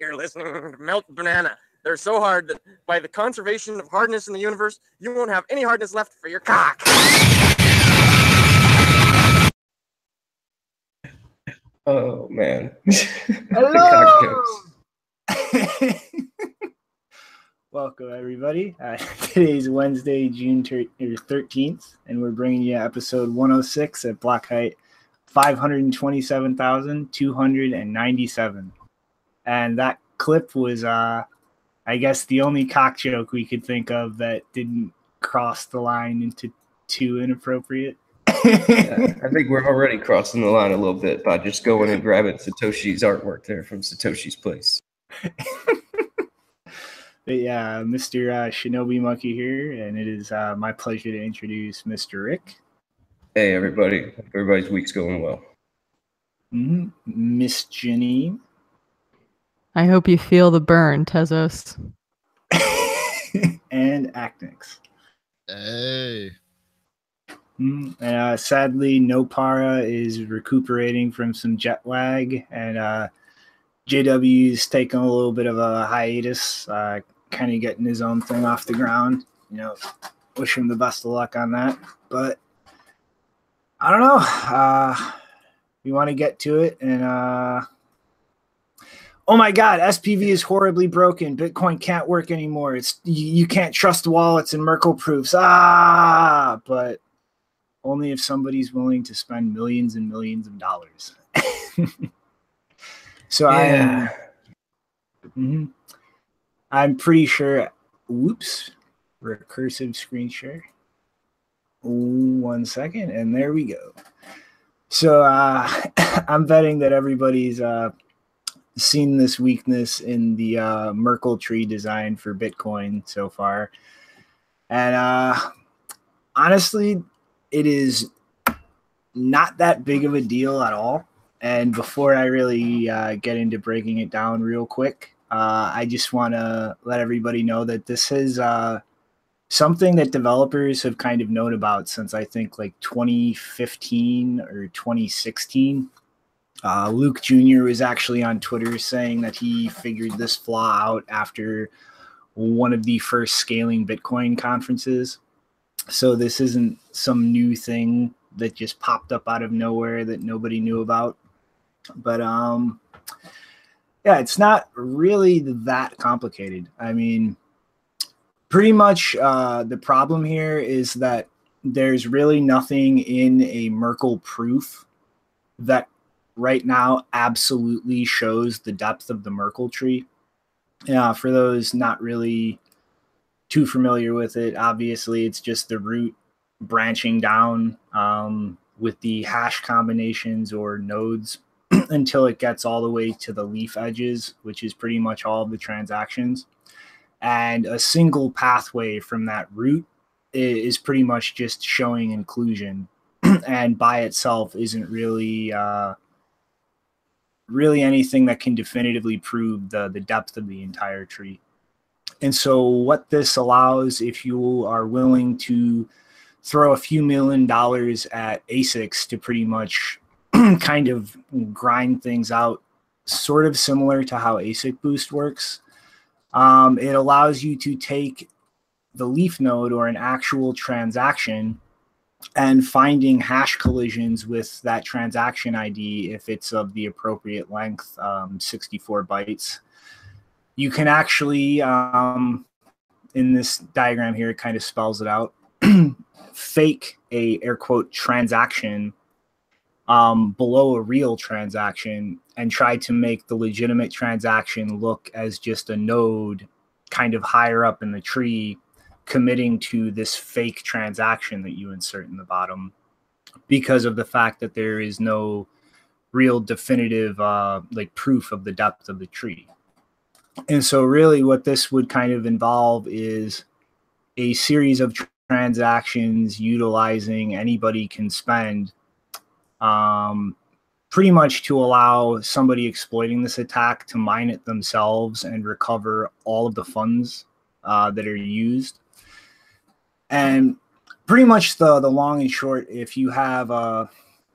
You're listening to Melt Banana. They're so hard that by the conservation of hardness in the universe, you won't have any hardness left for your cock. Oh man. Hello. Welcome everybody. Uh, today is Wednesday, June thirteenth, and we're bringing you episode one hundred six at block height five hundred twenty-seven thousand two hundred and ninety-seven. And that clip was, uh, I guess, the only cock joke we could think of that didn't cross the line into too inappropriate. yeah, I think we're already crossing the line a little bit by just going and grabbing Satoshi's artwork there from Satoshi's place. but yeah, Mr. Uh, Shinobi Monkey here, and it is uh, my pleasure to introduce Mr. Rick. Hey, everybody. Everybody's week's going well. Mm-hmm. Miss Jenny. I hope you feel the burn, Tezos. and Aknix. Hey. Mm, and uh, sadly, Nopara is recuperating from some jet lag, and uh, JW's taking a little bit of a hiatus, uh, kind of getting his own thing off the ground. You know, wish him the best of luck on that. But I don't know. Uh, we want to get to it, and uh, oh my god spv is horribly broken. Bitcoin can't work anymore. It's you, you can't trust wallets and merkle proofs. Ah but only if somebody's willing to spend millions and millions of dollars. So yeah. i'm mm-hmm, i'm pretty sure whoops recursive screen share. One second and there we go. So uh i'm betting that everybody's uh seen this weakness in the uh, Merkle tree design for Bitcoin so far. And uh, honestly, it is not that big of a deal at all. And before I really uh, get into breaking it down real quick, uh, I just want to let everybody know that this is uh, something that developers have kind of known about since I think like 2015 or 2016 uh, Luke Jr. was actually on Twitter saying that he figured this flaw out after one of the first scaling Bitcoin conferences. So this isn't some new thing that just popped up out of nowhere that nobody knew about. But um yeah, it's not really that complicated. I mean, pretty much uh, the problem here is that there's really nothing in a Merkle proof that right now absolutely shows the depth of the Merkle tree. Yeah, for those not really too familiar with it, obviously it's just the root branching down um, with the hash combinations or nodes until it gets all the way to the leaf edges, which is pretty much all of the transactions. And a single pathway from that root is pretty much just showing inclusion and by itself isn't really uh, really anything that can definitively prove the, the depth of the entire tree. And so, what this allows, if you are willing to throw a few million dollars at ASICs to pretty much kind of grind things out, sort of similar to how ASIC Boost works, um, it allows you to take the leaf node or an actual transaction and finding hash collisions with that transaction ID if it's of the appropriate length, um, 64 bytes. You can actually, um, in this diagram here, it kind of spells it out, fake a air quote transaction um, below a real transaction and try to make the legitimate transaction look as just a node kind of higher up in the tree committing to this fake transaction that you insert in the bottom because of the fact that there is no real definitive uh, like proof of the depth of the tree. And so, really, what this would kind of involve is a series of transactions utilizing anybody can spend um, pretty much to allow somebody exploiting this attack to mine it themselves and recover all of the funds uh, that are used and pretty much the the long and short, if you have uh,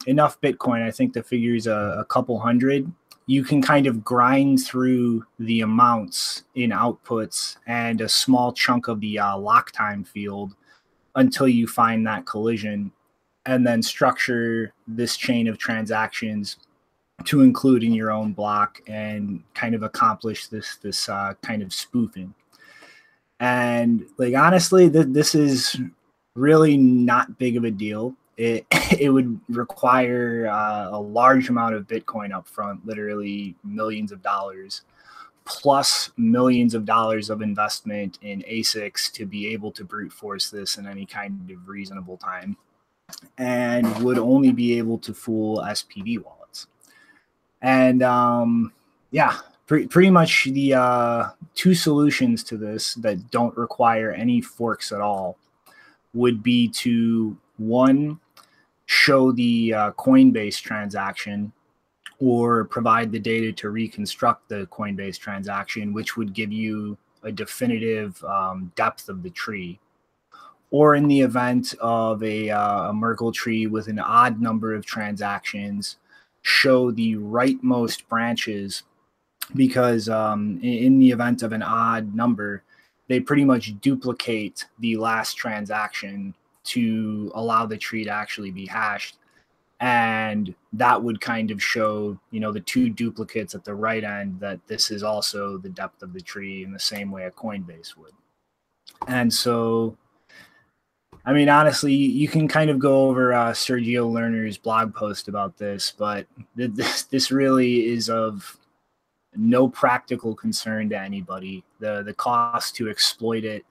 enough Bitcoin, I think the figure is a, a couple hundred. you can kind of grind through the amounts in outputs and a small chunk of the uh, lock time field until you find that collision and then structure this chain of transactions to include in your own block and kind of accomplish this this uh, kind of spoofing and like honestly th- this is really not big of a deal. It it would require uh, a large amount of bitcoin up front literally millions of dollars plus millions of dollars of investment in asics to be able to brute force this in any kind of reasonable time and would only be able to fool spv wallets. And um yeah pre- pretty much the uh two solutions to this that don't require any forks at all would be to one show the uh, Coinbase transaction or provide the data to reconstruct the Coinbase transaction, which would give you a definitive um, depth of the tree. Or in the event of a, uh, a Merkle tree with an odd number of transactions, show the rightmost branches because um, in, the event of an odd number, they pretty much duplicate the last transaction to allow the tree to actually be hashed. And that would kind of show you know the two duplicates at the right end that this is also the depth of the tree in the same way a coinbase would. And so i mean honestly you can kind of go over uh, sergio lerner's blog post about this but th- this this really is of no practical concern to anybody the the cost to exploit it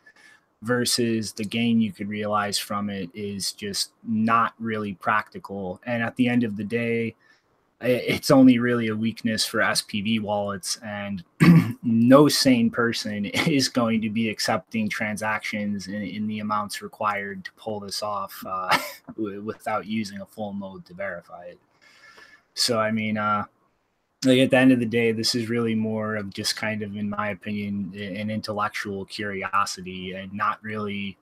versus the gain you could realize from it is just not really practical. And at the end of the day, it's only really a weakness for SPV wallets, and no sane person is going to be accepting transactions in, in the amounts required to pull this off uh, without using a full node to verify it. So, I mean, uh, like at the end of the day, this is really more of just kind of, in my opinion, an intellectual curiosity and not really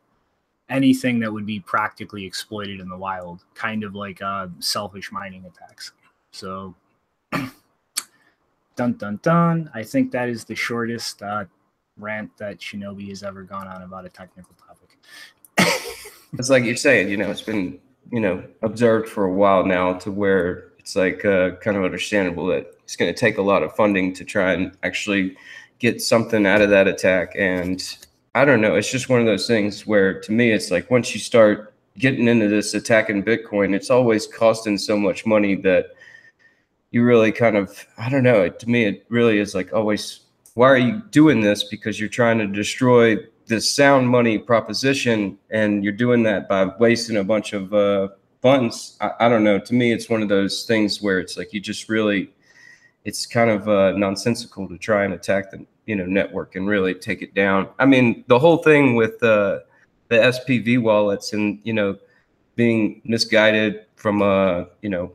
anything that would be practically exploited in the wild, kind of like uh, selfish mining attacks. So, dun dun dun. I think that is the shortest uh, rant that Shinobi has ever gone on about a technical topic. it's like you're saying, you know, it's been, you know, observed for a while now to where it's like uh, kind of understandable that it's going to take a lot of funding to try and actually get something out of that attack. And I don't know, it's just one of those things where to me, it's like once you start getting into this attacking Bitcoin, it's always costing so much money that you really kind of, I don't know, to me, it really is like always, why are you doing this? Because you're trying to destroy this sound money proposition and you're doing that by wasting a bunch of uh, funds. I, I, don't know. To me, it's one of those things where it's like you just really it's kind of uh, nonsensical to try and attack the you know network and really take it down. I mean, the whole thing with uh, the SPV wallets and you know being misguided from uh you know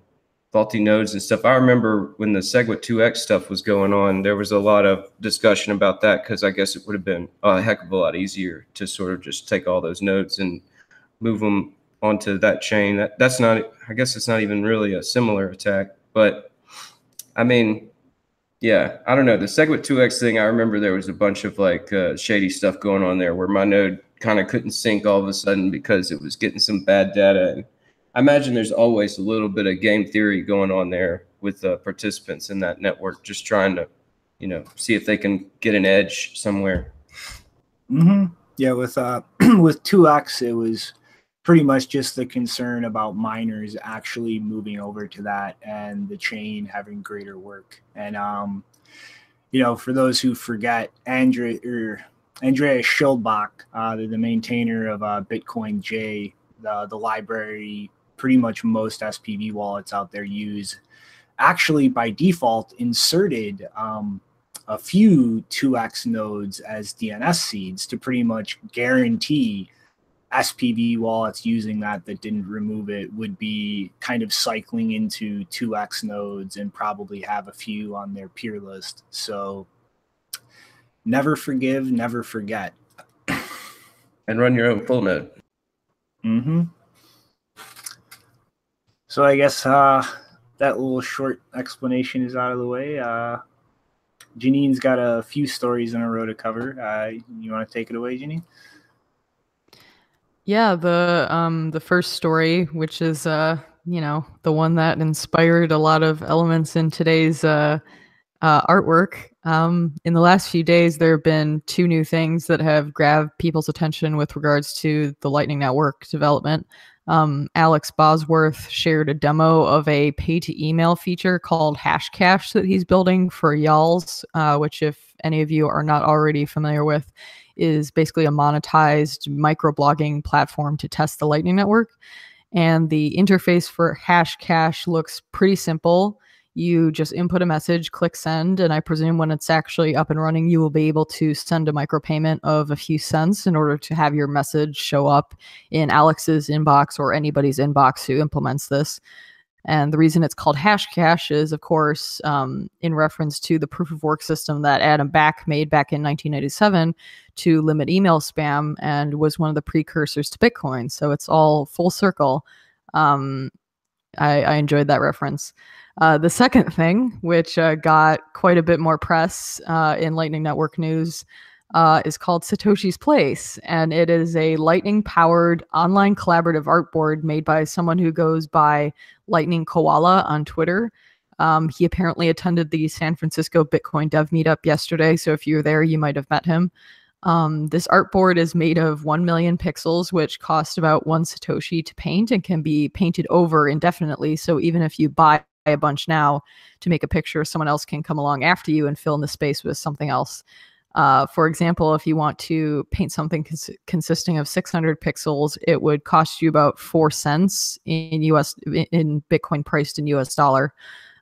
faulty nodes and stuff. I remember when the SegWit 2x stuff was going on, there was a lot of discussion about that because I guess it would have been a heck of a lot easier to sort of just take all those nodes and move them onto that chain. That, that's not, I guess it's not even really a similar attack, but I mean, yeah, I don't know. The SegWit 2x thing, I remember there was a bunch of like uh, shady stuff going on there where my node kind of couldn't sync all of a sudden because it was getting some bad data. And I imagine there's always a little bit of game theory going on there with the participants in that network, just trying to, you know, see if they can get an edge somewhere. Mm-hmm. Yeah, with uh, with 2x, it was pretty much just the concern about miners actually moving over to that and the chain having greater work. And um, you know, for those who forget, Andre or Andreas Schildbach, uh, the, the maintainer of uh, Bitcoin J, the the library, pretty much most SPV wallets out there use, actually by default inserted um, a few 2x nodes as DNS seeds to pretty much guarantee SPV wallets using that that didn't remove it would be kind of cycling into 2x nodes and probably have a few on their peer list. So never forgive, never forget. And run your own full node. Mm-hmm. So I guess uh that little short explanation is out of the way, uh, Janine's got a few stories in a row to cover. Uh, you want to take it away, Janine? Yeah, the um the first story, which is uh you know the one that inspired a lot of elements in today's uh, uh artwork. Um, in the last few days, there have been two new things that have grabbed people's attention with regards to the Lightning Network development. Um, Alex Bosworth shared a demo of a pay to email feature called Hashcash that he's building for Yalls, uh, which, if any of you are not already familiar with, is basically a monetized microblogging platform to test the Lightning Network. And the interface for Hashcash looks pretty simple you just input a message, click send, and I presume when it's actually up and running, you will be able to send a micropayment of a few cents in order to have your message show up in Alex's inbox or anybody's inbox who implements this. And the reason it's called Hashcash is, of course, um, in reference to the proof of work system that Adam Back made back in 1997 to limit email spam and was one of the precursors to Bitcoin. So it's all full circle. Um, I, I enjoyed that reference. Uh, the second thing, which uh, got quite a bit more press uh, in Lightning Network news, uh, is called Satoshi's Place. And it is a Lightning powered online collaborative art board made by someone who goes by Lightning Koala on Twitter. Um, he apparently attended the San Francisco Bitcoin Dev Meetup yesterday. So if you were there, you might have met him. Um, this art board is made of 1 million pixels, which cost about one Satoshi to paint and can be painted over indefinitely. So even if you buy a bunch now to make a picture, someone else can come along after you and fill in the space with something else. Uh, for example, if you want to paint something cons- consisting of 600 pixels, it would cost you about four cents in US in Bitcoin priced in US dollar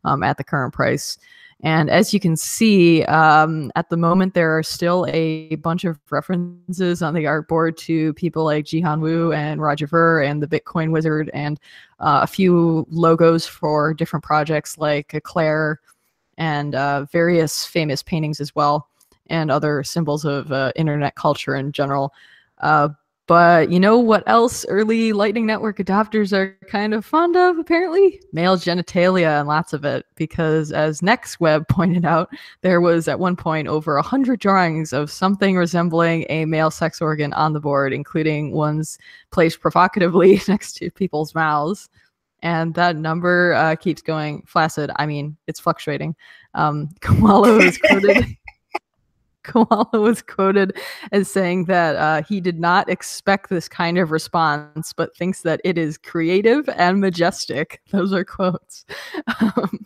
um, at the current price. And as you can see, um, at the moment, there are still a bunch of references on the artboard to people like Jihan Wu and Roger Ver and the Bitcoin Wizard, and uh, a few logos for different projects like Eclair and uh, various famous paintings as well, and other symbols of uh, internet culture in general. Uh, but you know what else early Lightning Network adopters are kind of fond of, apparently? Male genitalia and lots of it. Because as NextWeb pointed out, there was at one point over 100 drawings of something resembling a male sex organ on the board, including ones placed provocatively next to people's mouths. And that number uh, keeps going flaccid. I mean, it's fluctuating. Um, Koala is quoted. Koala was quoted as saying that uh, he did not expect this kind of response, but thinks that it is creative and majestic. Those are quotes. Um,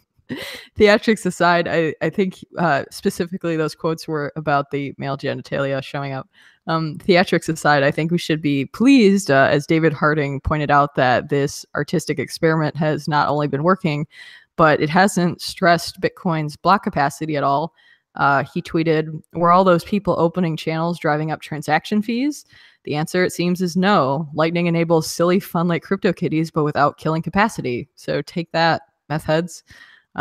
theatrics aside, I, I think uh, specifically those quotes were about the male genitalia showing up. Um, theatrics aside, I think we should be pleased, uh, as David Harding pointed out, that this artistic experiment has not only been working, but it hasn't stressed Bitcoin's block capacity at all. Uh, he tweeted, Were all those people opening channels driving up transaction fees? The answer, it seems, is no. Lightning enables silly fun like CryptoKitties, but without killing capacity. So take that, meth heads.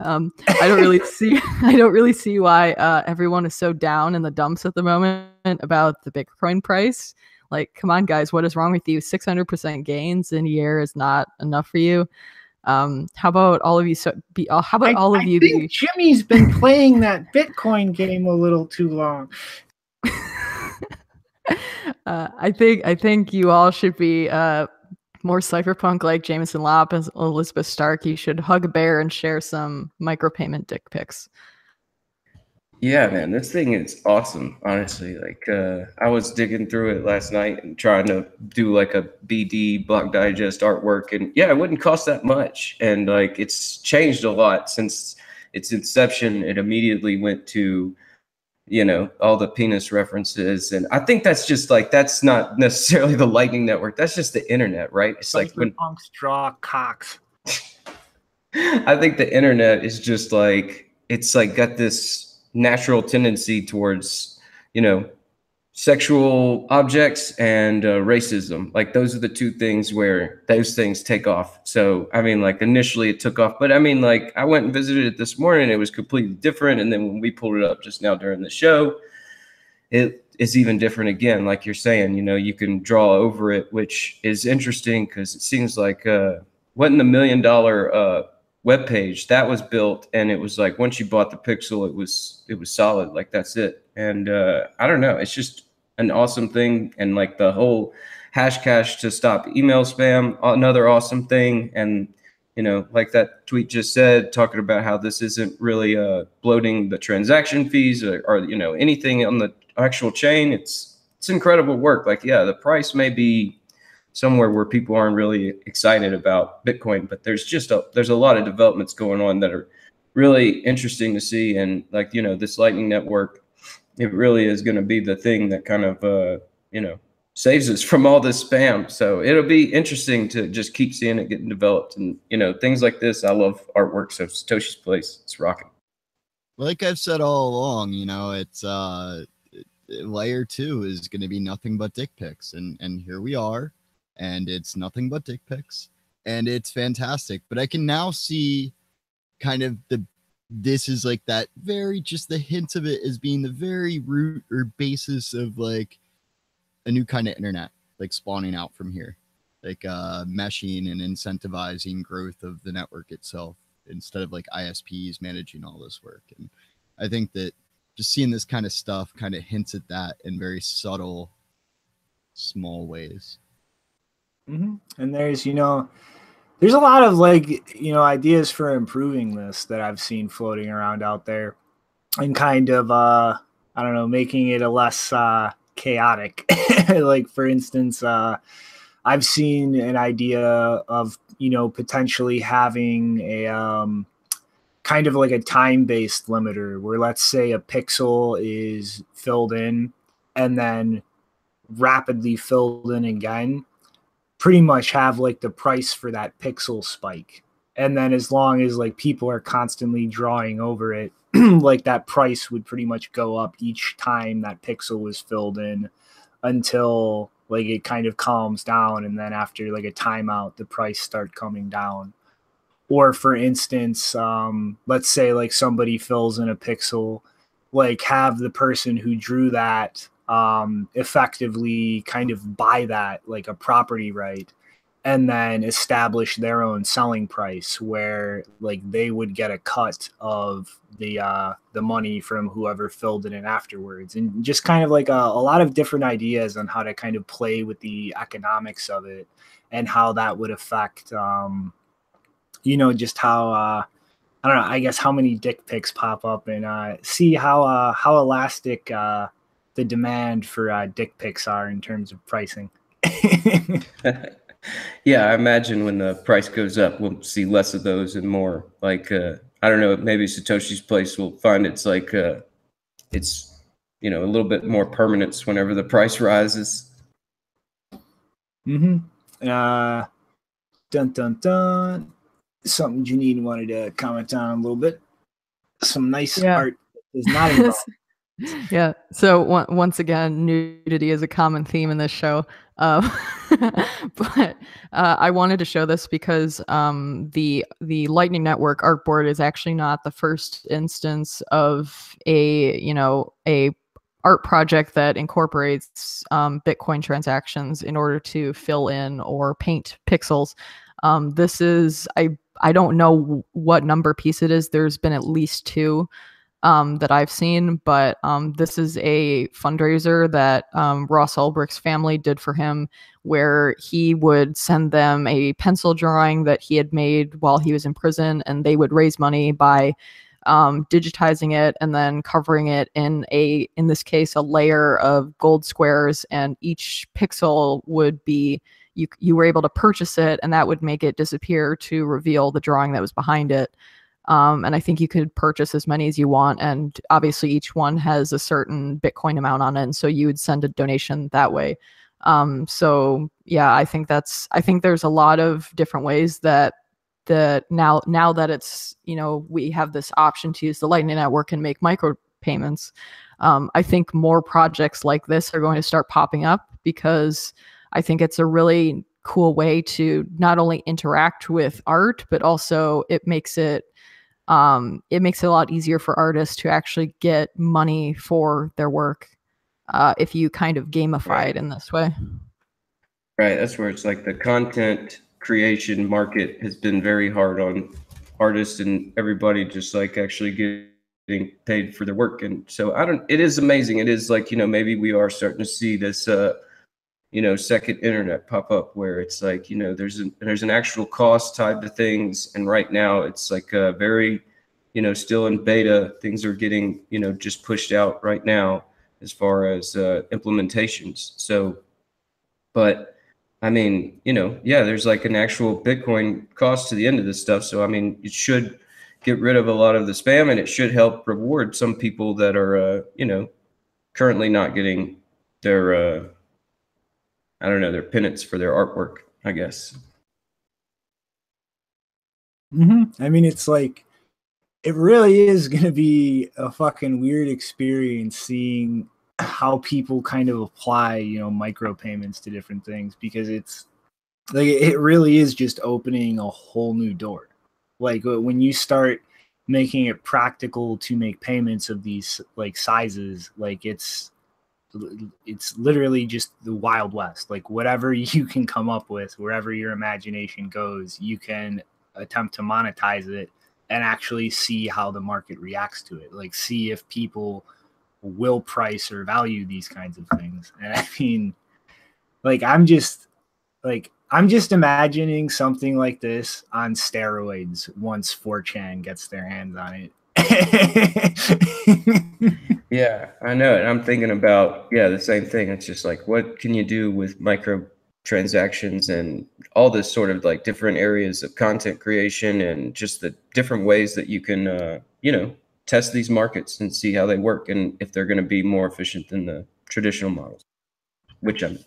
um, I don't really see. I don't really see why uh, everyone is so down in the dumps at the moment about the Bitcoin price. Like, come on, guys, what is wrong with you? Six hundred percent gains in a year is not enough for you. Um, how about all of you? So be, uh, how about I, all of I you? think Be, Jimmy's been playing that Bitcoin game a little too long. uh, I think I think you all should be uh, more cypherpunk like Jameson Lopp and Elizabeth Stark. You should hug a bear and share some micropayment dick pics. Yeah, man, this thing is awesome. Honestly, like uh, I was digging through it last night and trying to do like a BD block digest artwork, and yeah, it wouldn't cost that much. And like it's changed a lot since its inception. It immediately went to, you know, all the penis references, and I think that's just like that's not necessarily the Lightning Network. That's just the internet, right? It's like when punks draw cocks. I think the internet is just like it's like got this natural tendency towards you know sexual objects and uh, racism. Like those are the two things where those things take off. So i mean like initially it took off but i mean like i went and visited it this morning it was completely different. And then when we pulled it up just now during the show it is even different again. Like you're saying you know you can draw over it which is interesting because it seems like uh wasn't the million dollar uh, web page that was built, and it was like once you bought the pixel, it was it was solid. Like that's it. And uh, I don't know, it's just an awesome thing, and like the whole Hashcash to stop email spam, another awesome thing, and you know, like that tweet just said, talking about how this isn't really uh, bloating the transaction fees or, or you know anything on the actual chain. It's it's incredible work. Like, yeah, the price may be somewhere where people aren't really excited about Bitcoin, but there's just a there's a lot of developments going on that are really interesting to see. And like, you know, this Lightning Network, it really is going to be the thing that kind of uh, you know saves us from all this spam. So it'll be interesting to just keep seeing it getting developed and you know things like this. I love artwork, so Satoshi's place, it's rocking. Like I've said all along, you know, it's uh layer two is going to be nothing but dick pics, and and here we are, and it's nothing but dick pics, and it's fantastic. But I can now see kind of the this is like that very just the hint of it as being the very root or basis of like a new kind of internet like spawning out from here. Like uh meshing and incentivizing growth of the network itself instead of like isps managing all this work. And i think that just seeing this kind of stuff kind of hints at that in very subtle small ways hmm And there's, you know, there's a lot of like, you know, ideas for improving this that I've seen floating around out there and kind of, uh, I don't know, making it a less uh, chaotic. like, for instance, uh, I've seen an idea of, you know, potentially having a, um, kind of like a time based limiter where let's say a pixel is filled in and then rapidly filled in again pretty much have like the price for that pixel spike. And then as long as like people are constantly drawing over it like that price would pretty much go up each time that pixel was filled in until like it kind of calms down and then after like a timeout the price start coming down. Or for instance um let's say like somebody fills in a pixel like have the person who drew that um effectively kind of buy that like a property right and then establish their own selling price where like they would get a cut of the uh the money from whoever filled it in afterwards. And just kind of like a, a lot of different ideas on how to kind of play with the economics of it and how that would affect um you know just how uh i don't know i guess how many dick pics pop up and uh see how uh how elastic uh the demand for uh, dick pics are in terms of pricing yeah, I imagine when the price goes up, we'll see less of those and more like uh, I don't know, maybe Satoshi's place will find it's like uh, it's you know a little bit more permanence whenever the price rises. Mm-hmm. Uh, dun dun dun. Something Janine wanted to comment on a little bit. Some nice Yeah. art is not involved. yeah. So on- once again, nudity is a common theme in this show. Um, but uh, I wanted to show this because um, the the Lightning Network artboard is actually not the first instance of a you know a art project that incorporates um, Bitcoin transactions in order to fill in or paint pixels. Um, this is I I don't know what number piece it is. There's been at least two um, that I've seen, but um, this is a fundraiser that um, Ross Ulbricht's family did for him, where he would send them a pencil drawing that he had made while he was in prison, and they would raise money by um, digitizing it and then covering it in a, in this case, a layer of gold squares, and each pixel would be. You, you were able to purchase it and that would make it disappear to reveal the drawing that was behind it um, and I think you could purchase as many as you want. And obviously, each one has a certain Bitcoin amount on it, and so you would send a donation that way. Um, so yeah, I think that's. I think there's a lot of different ways that the now now that it's you know we have this option to use the Lightning Network and make micro payments. Um, I think more projects like this are going to start popping up because I think it's a really cool way to not only interact with art, but also it makes it um, it makes it a lot easier for artists to actually get money for their work uh, if you kind of gamify Right. it in this way. Right, that's where it's like the content creation market has been very hard on artists and everybody just like actually getting paid for their work. And so I don't, it is amazing. It is like, you know, maybe we are starting to see this, uh, you know, second internet pop up where it's like, you know, there's an, there's an actual cost tied to things. And right now it's like a very, you know, still in beta, things are getting, you know, just pushed out right now as far as uh, implementations. So, but I mean, you know, yeah, there's like an actual Bitcoin cost to the end of this stuff. So, I mean, it should get rid of a lot of the spam and it should help reward some people that are, uh, you know, currently not getting their, uh, I don't know, their penance for their artwork, I guess. Mm-hmm. I mean, it's like, it really is going to be a fucking weird experience seeing how people kind of apply, you know, micropayments to different things because it's like it really is just opening a whole new door. Like when you start making it practical to make payments of these like sizes, like it's it's literally just the wild west. Like whatever you can come up with, wherever your imagination goes, you can attempt to monetize it and actually see how the market reacts to it. Like see if people will price or value these kinds of things. And I mean, like, I'm just like, I'm just imagining something like this on steroids once 4chan gets their hands on it. yeah, I know. And I'm thinking about, yeah, the same thing. It's just like, what can you do with micro transactions and all this sort of like different areas of content creation and just the different ways that you can, uh, you know, test these markets and see how they work and if they're going to be more efficient than the traditional models, which I'm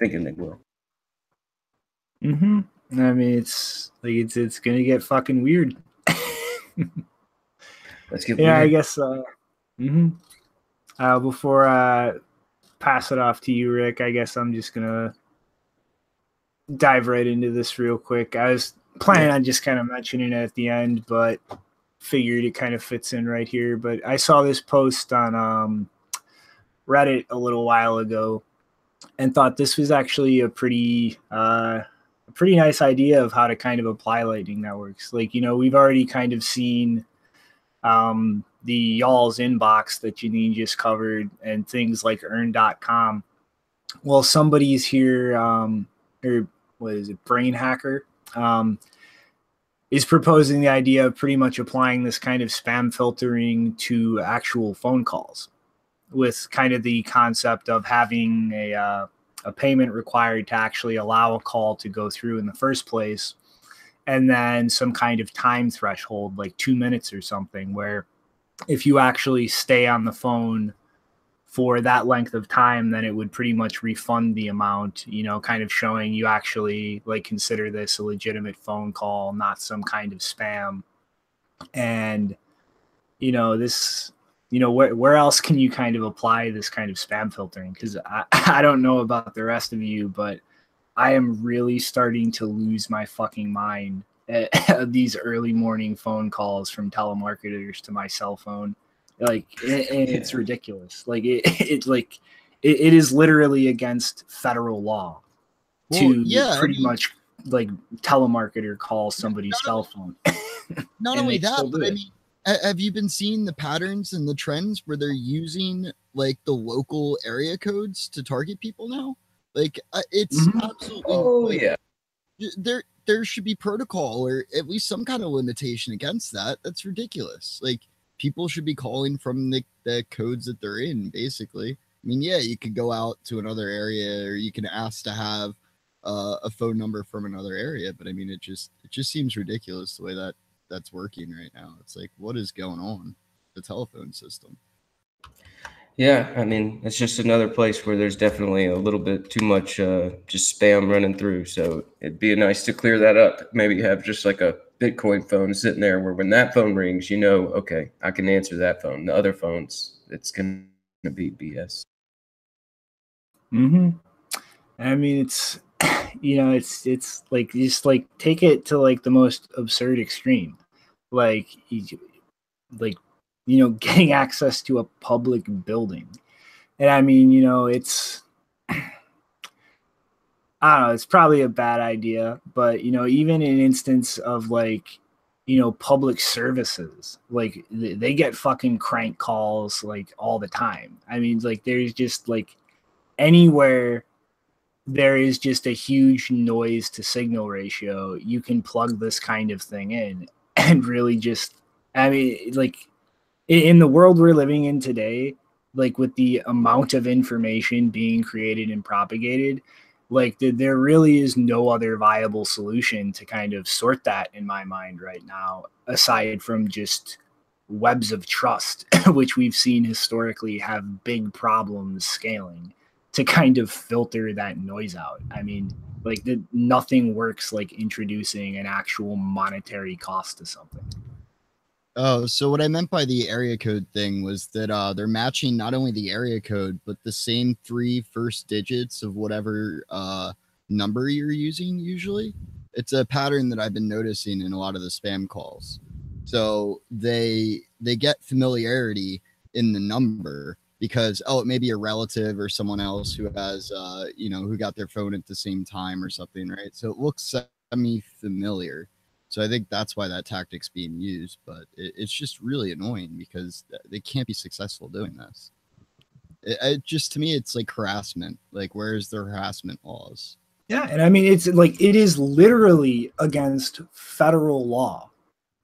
thinking they will. Mm-hmm. I mean, it's like it's it's gonna get fucking weird. Let's get yeah, weird. I guess. Uh, mm-hmm. Uh, before I pass it off to you, Rick, I guess I'm just gonna dive right into this real quick. I was planning on just kind of mentioning it at the end, but figured it kind of fits in right here. But I saw this post on um, Reddit a little while ago and thought this was actually a pretty uh, a pretty nice idea of how to kind of apply lightning networks. Like you know, we've already kind of seen um, the y'all's inbox that Janine just covered and things like earn.com. Well, somebody's here, um, or what is it, Brain Hacker, um, is proposing the idea of pretty much applying this kind of spam filtering to actual phone calls with kind of the concept of having a, uh, a payment required to actually allow a call to go through in the first place and then some kind of time threshold like two minutes or something where if you actually stay on the phone for that length of time then it would pretty much refund the amount you know kind of showing you actually like consider this a legitimate phone call not some kind of spam. And you know this you know where, where else can you kind of apply this kind of spam filtering? Because I, I don't know about the rest of you but i am really starting to lose my fucking mind at these early morning phone calls from telemarketers to my cell phone like it, it's ridiculous like it, it like it, it is literally against federal law Well, to yeah, I pretty mean- much like telemarketer call somebody's cell phone Not only that, but I mean, have you been seeing the patterns and the trends where they're using like the local area codes to target people now? Like uh, it's Mhm. absolutely Oh like, yeah. There there should be protocol or at least some kind of limitation against that. That's ridiculous. Like people should be calling from the, the codes that they're in, basically. I mean, yeah, you could go out to another area or you can ask to have uh, a phone number from another area, but I mean, it just it just seems ridiculous the way that that's working right now. It's like, what is going on? The telephone system. Yeah, I mean, it's just another place where there's definitely a little bit too much uh, just spam running through. So it'd be nice to clear that up. Maybe have just like a Bitcoin phone sitting there where when that phone rings, you know, okay, I can answer that phone. The other phones, it's going to be BS. Mm-hmm. I mean, it's you know, it's it's like just like take it to like the most absurd extreme, like like you know, getting access to a public building, and I mean, you know, it's I don't know, it's probably a bad idea, but you know, even in an instance of like, you know, public services, like they get fucking crank calls like all the time. I mean, like there's just like anywhere there is just a huge noise to signal ratio, you can plug this kind of thing in and really just I mean, like in the world we're living in today, like with the amount of information being created and propagated, like there really is no other viable solution to kind of sort that in my mind right now, aside from just webs of trust, which we've seen historically have big problems scaling to kind of filter that noise out. I mean, like the, nothing works like introducing an actual monetary cost to something. Oh, so what I meant by the area code thing was that uh, they're matching not only the area code, but the same three first digits of whatever uh, number you're using usually. It's a pattern that I've been noticing in a lot of the spam calls. So they they get familiarity in the number because oh it may be a relative or someone else who has uh you know who got their phone at the same time or something right so it looks semi familiar so I think that's why that tactic's being used, but it, it's just really annoying because they can't be successful doing this. It, it, just to me, it's like harassment. Like, where's the harassment laws? Yeah, and I mean, it's like it is literally against federal law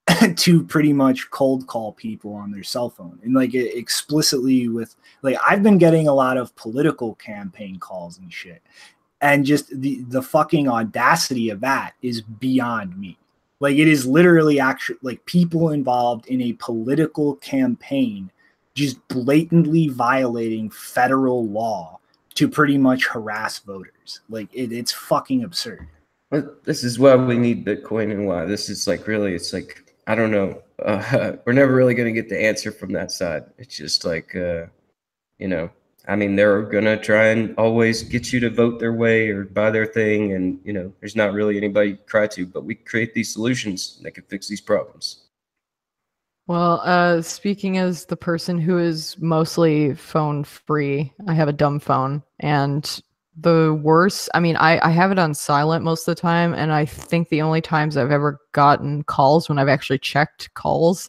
to pretty much cold call people on their cell phone, and like explicitly with like I've been getting a lot of political campaign calls and shit, and just the the fucking audacity of that is beyond me like it is literally actually like people involved in a political campaign just blatantly violating federal law to pretty much harass voters. Like it, it's fucking absurd. But this is why we need Bitcoin and why this is like really, it's like, I don't know. Uh, we're never really going to get the answer from that side. It's just like, uh, you know, I mean, they're gonna try and always get you to vote their way or buy their thing, and you know, there's not really anybody to cry to. But we create these solutions that can fix these problems. Well, uh, speaking as the person who is mostly phone free, I have a dumb phone, and the worst. I mean, I I have it on silent most of the time, and I think the only times I've ever gotten calls when I've actually checked calls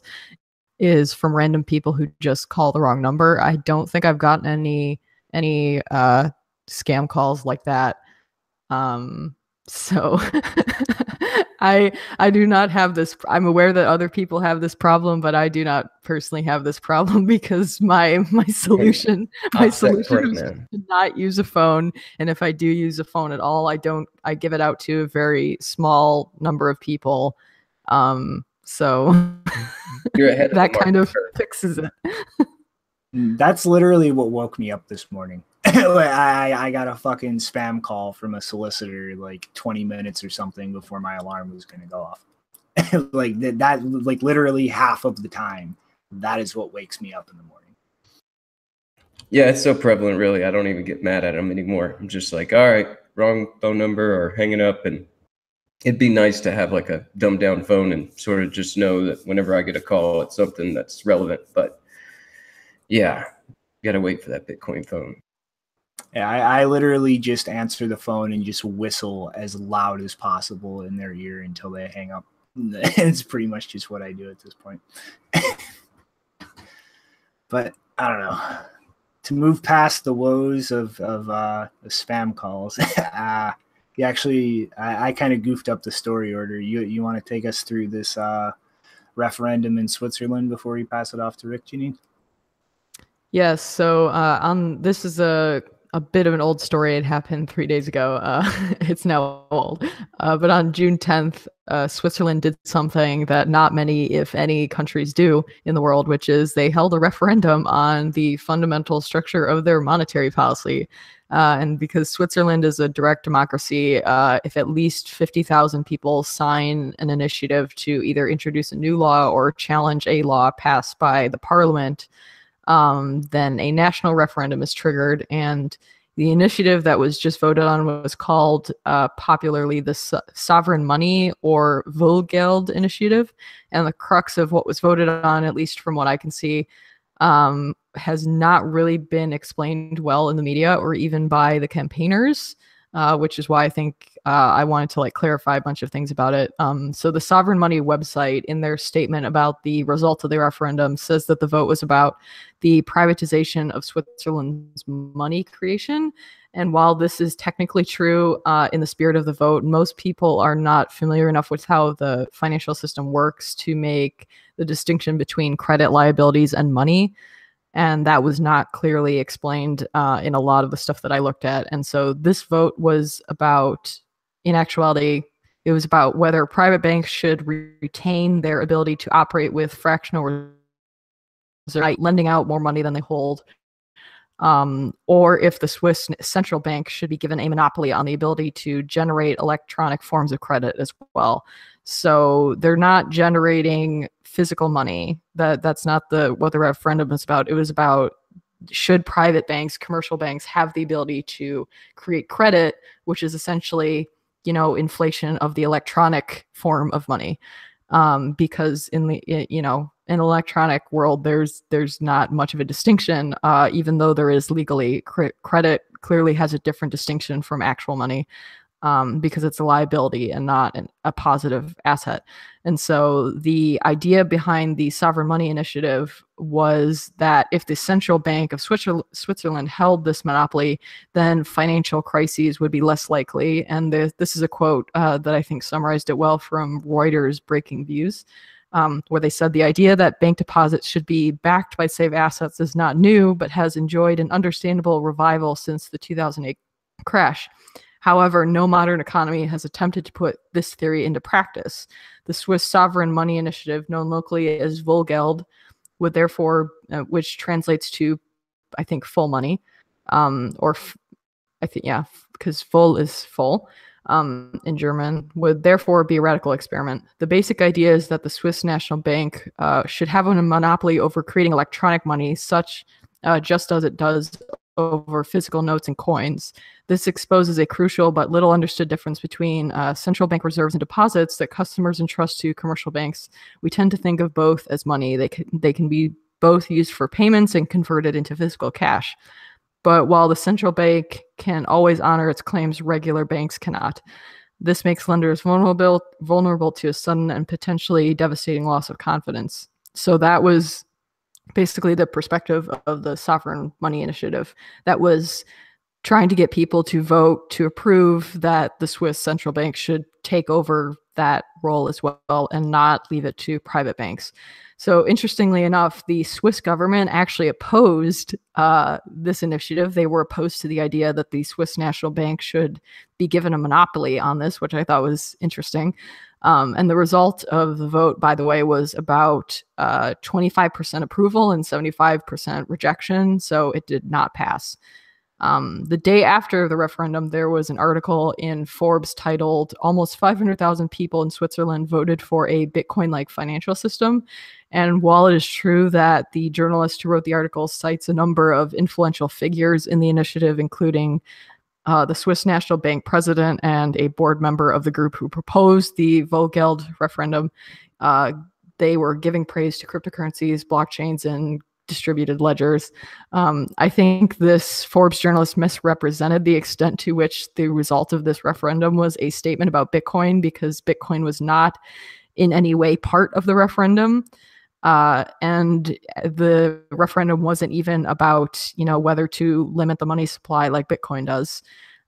is from random people who just call the wrong number. I don't think I've gotten any any uh scam calls like that. Um so I I do not have this I'm aware that other people have this problem but I do not personally have this problem because my my solution my solution is to not use a phone and if I do use a phone at all I don't I give it out to a very small number of people um so You're ahead. that kind of fixes it. Mm, that's literally what woke me up this morning. I, I got a fucking spam call from a solicitor like 20 minutes or something before my alarm was going to go off. like that, that, like literally half of the time, that is what wakes me up in the morning. Yeah, it's so prevalent, really. I don't even get mad at them anymore. I'm just like, all right, wrong phone number or hanging up and it'd be nice to have like a dumbed down phone and sort of just know that whenever I get a call, it's something that's relevant. But yeah, got to wait for that Bitcoin phone. Yeah, I, I, literally just answer the phone and just whistle as loud as possible in their ear until they hang up. it's pretty much just what I do at this point. but I don't know. To move past the woes of of uh, spam calls, uh, you actually I, I kind of goofed up the story order. You you want to take us through this uh, referendum in Switzerland before we pass it off to Rick, Janine? Yes. So uh, on this is a a bit of an old story. It happened three days ago. Uh, it's now old. Uh, but on June 10th, uh, Switzerland did something that not many, if any, countries do in the world, which is they held a referendum on the fundamental structure of their monetary policy. Uh, and because Switzerland is a direct democracy, uh, if at least 50,000 people sign an initiative to either introduce a new law or challenge a law passed by the parliament, um, then a national referendum is triggered. And the initiative that was just voted on was called uh, popularly the so- Sovereign Money or Vollgeld Initiative. And the crux of what was voted on, at least from what I can see, um, has not really been explained well in the media or even by the campaigners. Uh, which is why I think uh, I wanted to like clarify a bunch of things about it. Um, so the Sovereign Money website, in their statement about the results of the referendum, says that the vote was about the privatization of Switzerland's money creation. And while this is technically true uh, in the spirit of the vote, most people are not familiar enough with how the financial system works to make the distinction between credit liabilities and money and that was not clearly explained uh, in a lot of the stuff that I looked at. And so this vote was about, in actuality, it was about whether private banks should re- retain their ability to operate with fractional reserves, lending out more money than they hold, um, or if the Swiss central bank should be given a monopoly on the ability to generate electronic forms of credit as well. So they're not generating physical money. That that's not the what the referendum was about. It was about should private banks, commercial banks have the ability to create credit, which is essentially, you know, inflation of the electronic form of money. Um, because in the you know in electronic world there's there's not much of a distinction uh, even though there is legally cre- credit clearly has a different distinction from actual money um, because it's a liability and not an, a positive asset. And so the idea behind the sovereign money initiative was that if the central bank of Switzerland held this monopoly, then financial crises would be less likely. And the, this is a quote uh, that I think summarized it well from Reuters Breakingviews. Um, where they said the idea that bank deposits should be backed by safe assets is not new, but has enjoyed an understandable revival since the 2008 crash. However, no modern economy has attempted to put this theory into practice. The Swiss sovereign money initiative, known locally as Vollgeld, would therefore, uh, which translates to, I think, full money, um, or f- I think, yeah, because full is full um, in German, would therefore be a radical experiment. The basic idea is that the Swiss National Bank uh, should have a monopoly over creating electronic money, such uh, just as it does over physical notes and coins. This exposes a crucial but little understood difference between uh, central bank reserves and deposits that customers entrust to commercial banks. We tend to think of both as money. They can, they can be both used for payments and converted into physical cash. But while the central bank can always honor its claims, regular banks cannot. This makes lenders vulnerable vulnerable to a sudden and potentially devastating loss of confidence. So that was basically the perspective of the sovereign money initiative that was trying to get people to vote to approve that the Swiss central bank should take over that role as well and not leave it to private banks. So, interestingly enough, the Swiss government actually opposed uh, this initiative. They were opposed to the idea that the Swiss National Bank should be given a monopoly on this, which I thought was interesting. Um, and the result of the vote, by the way, was about uh, 25% approval and 75% rejection. So it did not pass. Um, the day after the referendum, there was an article in Forbes titled Almost 500,000 People in Switzerland Voted for a Bitcoin like Financial System. And while it is true that the journalist who wrote the article cites a number of influential figures in the initiative, including uh, the Swiss National Bank president and a board member of the group who proposed the Vollgeld referendum. Uh, they were giving praise to cryptocurrencies, blockchains, and distributed ledgers. Um, I think this Forbes journalist misrepresented the extent to which the result of this referendum was a statement about Bitcoin because Bitcoin was not in any way part of the referendum. Uh, and the referendum wasn't even about you know whether to limit the money supply like Bitcoin does.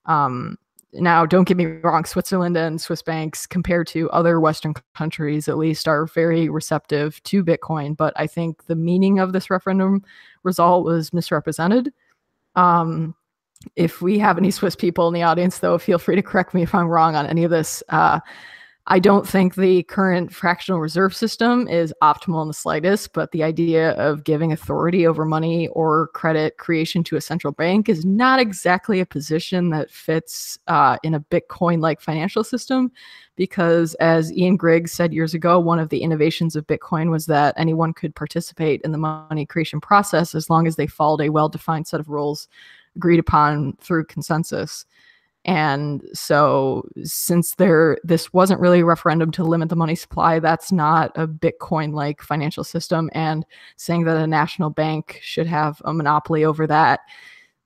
Um, now, don't get me wrong, Switzerland and Swiss banks, compared to other Western countries at least, are very receptive to Bitcoin. But I think the meaning of this referendum result was misrepresented. Um, if we have any Swiss people in the audience, though, feel free to correct me if I'm wrong on any of this. Uh, I don't think the current fractional reserve system is optimal in the slightest, but the idea of giving authority over money or credit creation to a central bank is not exactly a position that fits uh, in a Bitcoin like financial system. Because, as Ian Griggs said years ago, one of the innovations of Bitcoin was that anyone could participate in the money creation process as long as they followed a well defined set of rules agreed upon through consensus. And so since there this wasn't really a referendum to limit the money supply, that's not a Bitcoin like financial system and saying that a national bank should have a monopoly over that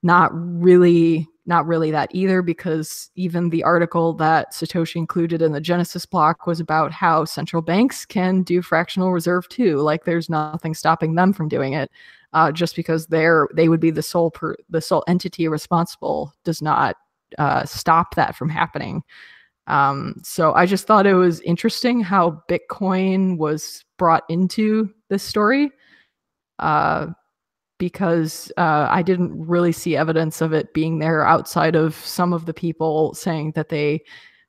not really not really that either, because even the article that Satoshi included in the Genesis block was about how central banks can do fractional reserve too. Like there's nothing stopping them from doing it. Uh, just because they're they would be the sole per, the sole entity responsible does not uh, stop that from happening. Um, so I just thought it was interesting how Bitcoin was brought into this story. Uh, because uh, I didn't really see evidence of it being there outside of some of the people saying that they,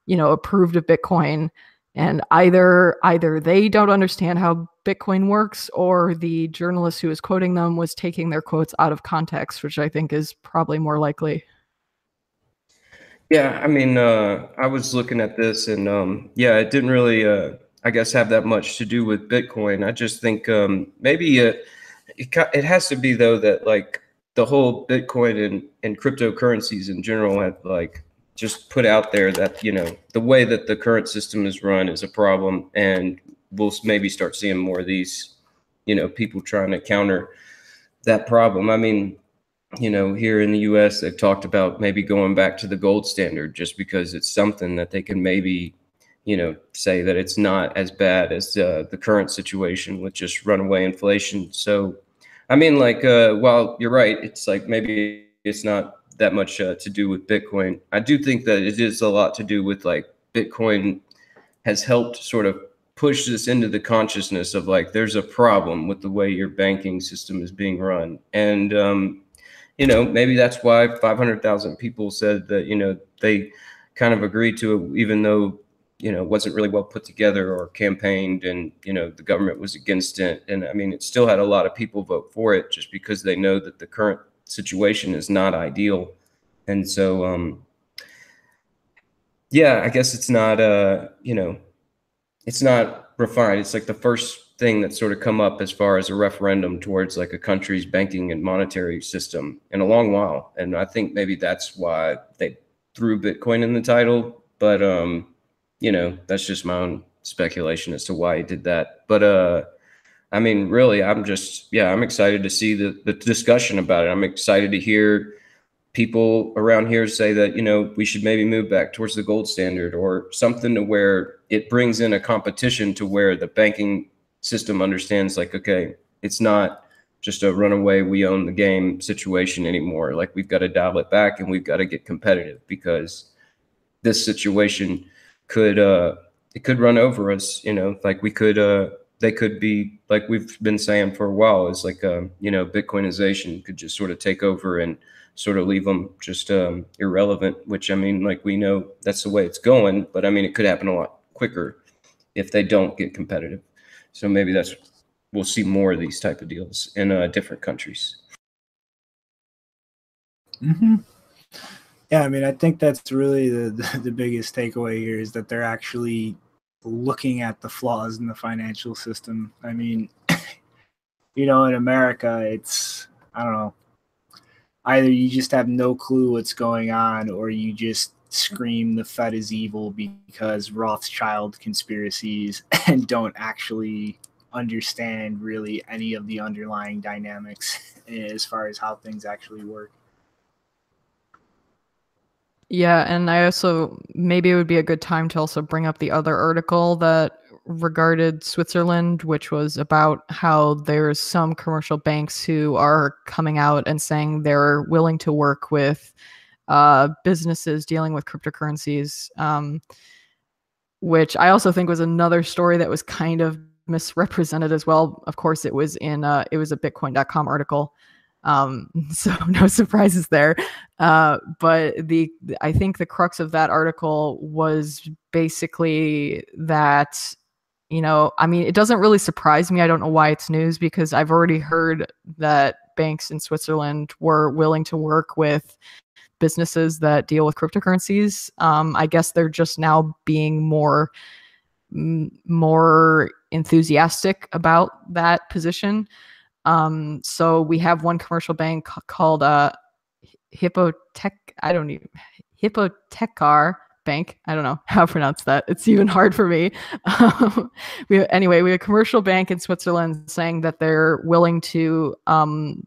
you know, approved of Bitcoin, and either either they don't understand how Bitcoin works, or the journalist who was quoting them was taking their quotes out of context, which I think is probably more likely. Yeah, I mean, uh, I was looking at this, and um, yeah, it didn't really, uh, I guess, have that much to do with Bitcoin. I just think um, maybe it, it it has to be though that like the whole Bitcoin and and cryptocurrencies in general have like just put out there that you know the way that the current system is run is a problem, and we'll maybe start seeing more of these, you know, people trying to counter that problem. I mean, you know, here in the US, they've talked about maybe going back to the gold standard just because it's something that they can maybe, you know, say that it's not as bad as uh, the current situation with just runaway inflation. So, I mean, like, uh, while you're right, it's like maybe it's not that much uh, to do with Bitcoin. I do think that it is a lot to do with like Bitcoin has helped sort of push this into the consciousness of like there's a problem with the way your banking system is being run and um, you know, maybe that's why 500,000 people said that, you know, they kind of agreed to it, even though, you know, it wasn't really well put together or campaigned and, you know, the government was against it. And I mean, it still had a lot of people vote for it just because they know that the current situation is not ideal. And so, um, yeah, I guess it's not, uh, you know, it's not refined. It's like the first thing that's sort of come up as far as a referendum towards like a country's banking and monetary system in a long while. And I think maybe that's why they threw Bitcoin in the title. But um, you know, that's just my own speculation as to why he did that. But uh I mean, really, I'm just yeah, I'm excited to see the the discussion about it. I'm excited to hear people around here say that you know we should maybe move back towards the gold standard or something to where it brings in a competition to where the banking system understands like okay it's not just a runaway we own the game situation anymore. Like we've got to dial it back and we've got to get competitive because this situation could uh it could run over us you know? Like we could uh they could be like we've been saying for a while is like um you know bitcoinization could just sort of take over and sort of leave them just um irrelevant which i mean like we know that's the way it's going but i mean it could happen a lot quicker if they don't get competitive so maybe that's we'll see more of these type of deals in uh, different countries. Mm-hmm. Yeah, I mean, I think that's really the, the, the biggest takeaway here is that they're actually looking at the flaws in the financial system. I mean, you know, in America, it's I don't know. Either you just have no clue what's going on, or you just scream the Fed is evil because Rothschild conspiracies and don't actually understand really any of the underlying dynamics as far as how things actually work. Yeah, and I also maybe it would be a good time to also bring up the other article that regarded Switzerland, which was about how there's some commercial banks who are coming out and saying they're willing to work with uh, businesses dealing with cryptocurrencies, um, which I also think was another story that was kind of misrepresented as well. Of course, it was in uh, it was a Bitcoin.com article, um, so no surprises there. Uh, but the I think the crux of that article was basically that you know i mean it doesn't really surprise me i don't know why it's news because i've already heard that banks in switzerland were willing to work with businesses that deal with cryptocurrencies. Um, I guess they're just now being more more enthusiastic about that position. Um, so we have one commercial bank called uh, Hippotech. I don't even Hypothekar Bank. I don't know how to pronounce that. It's even hard for me. We anyway we have a commercial bank in Switzerland saying that they're willing to um,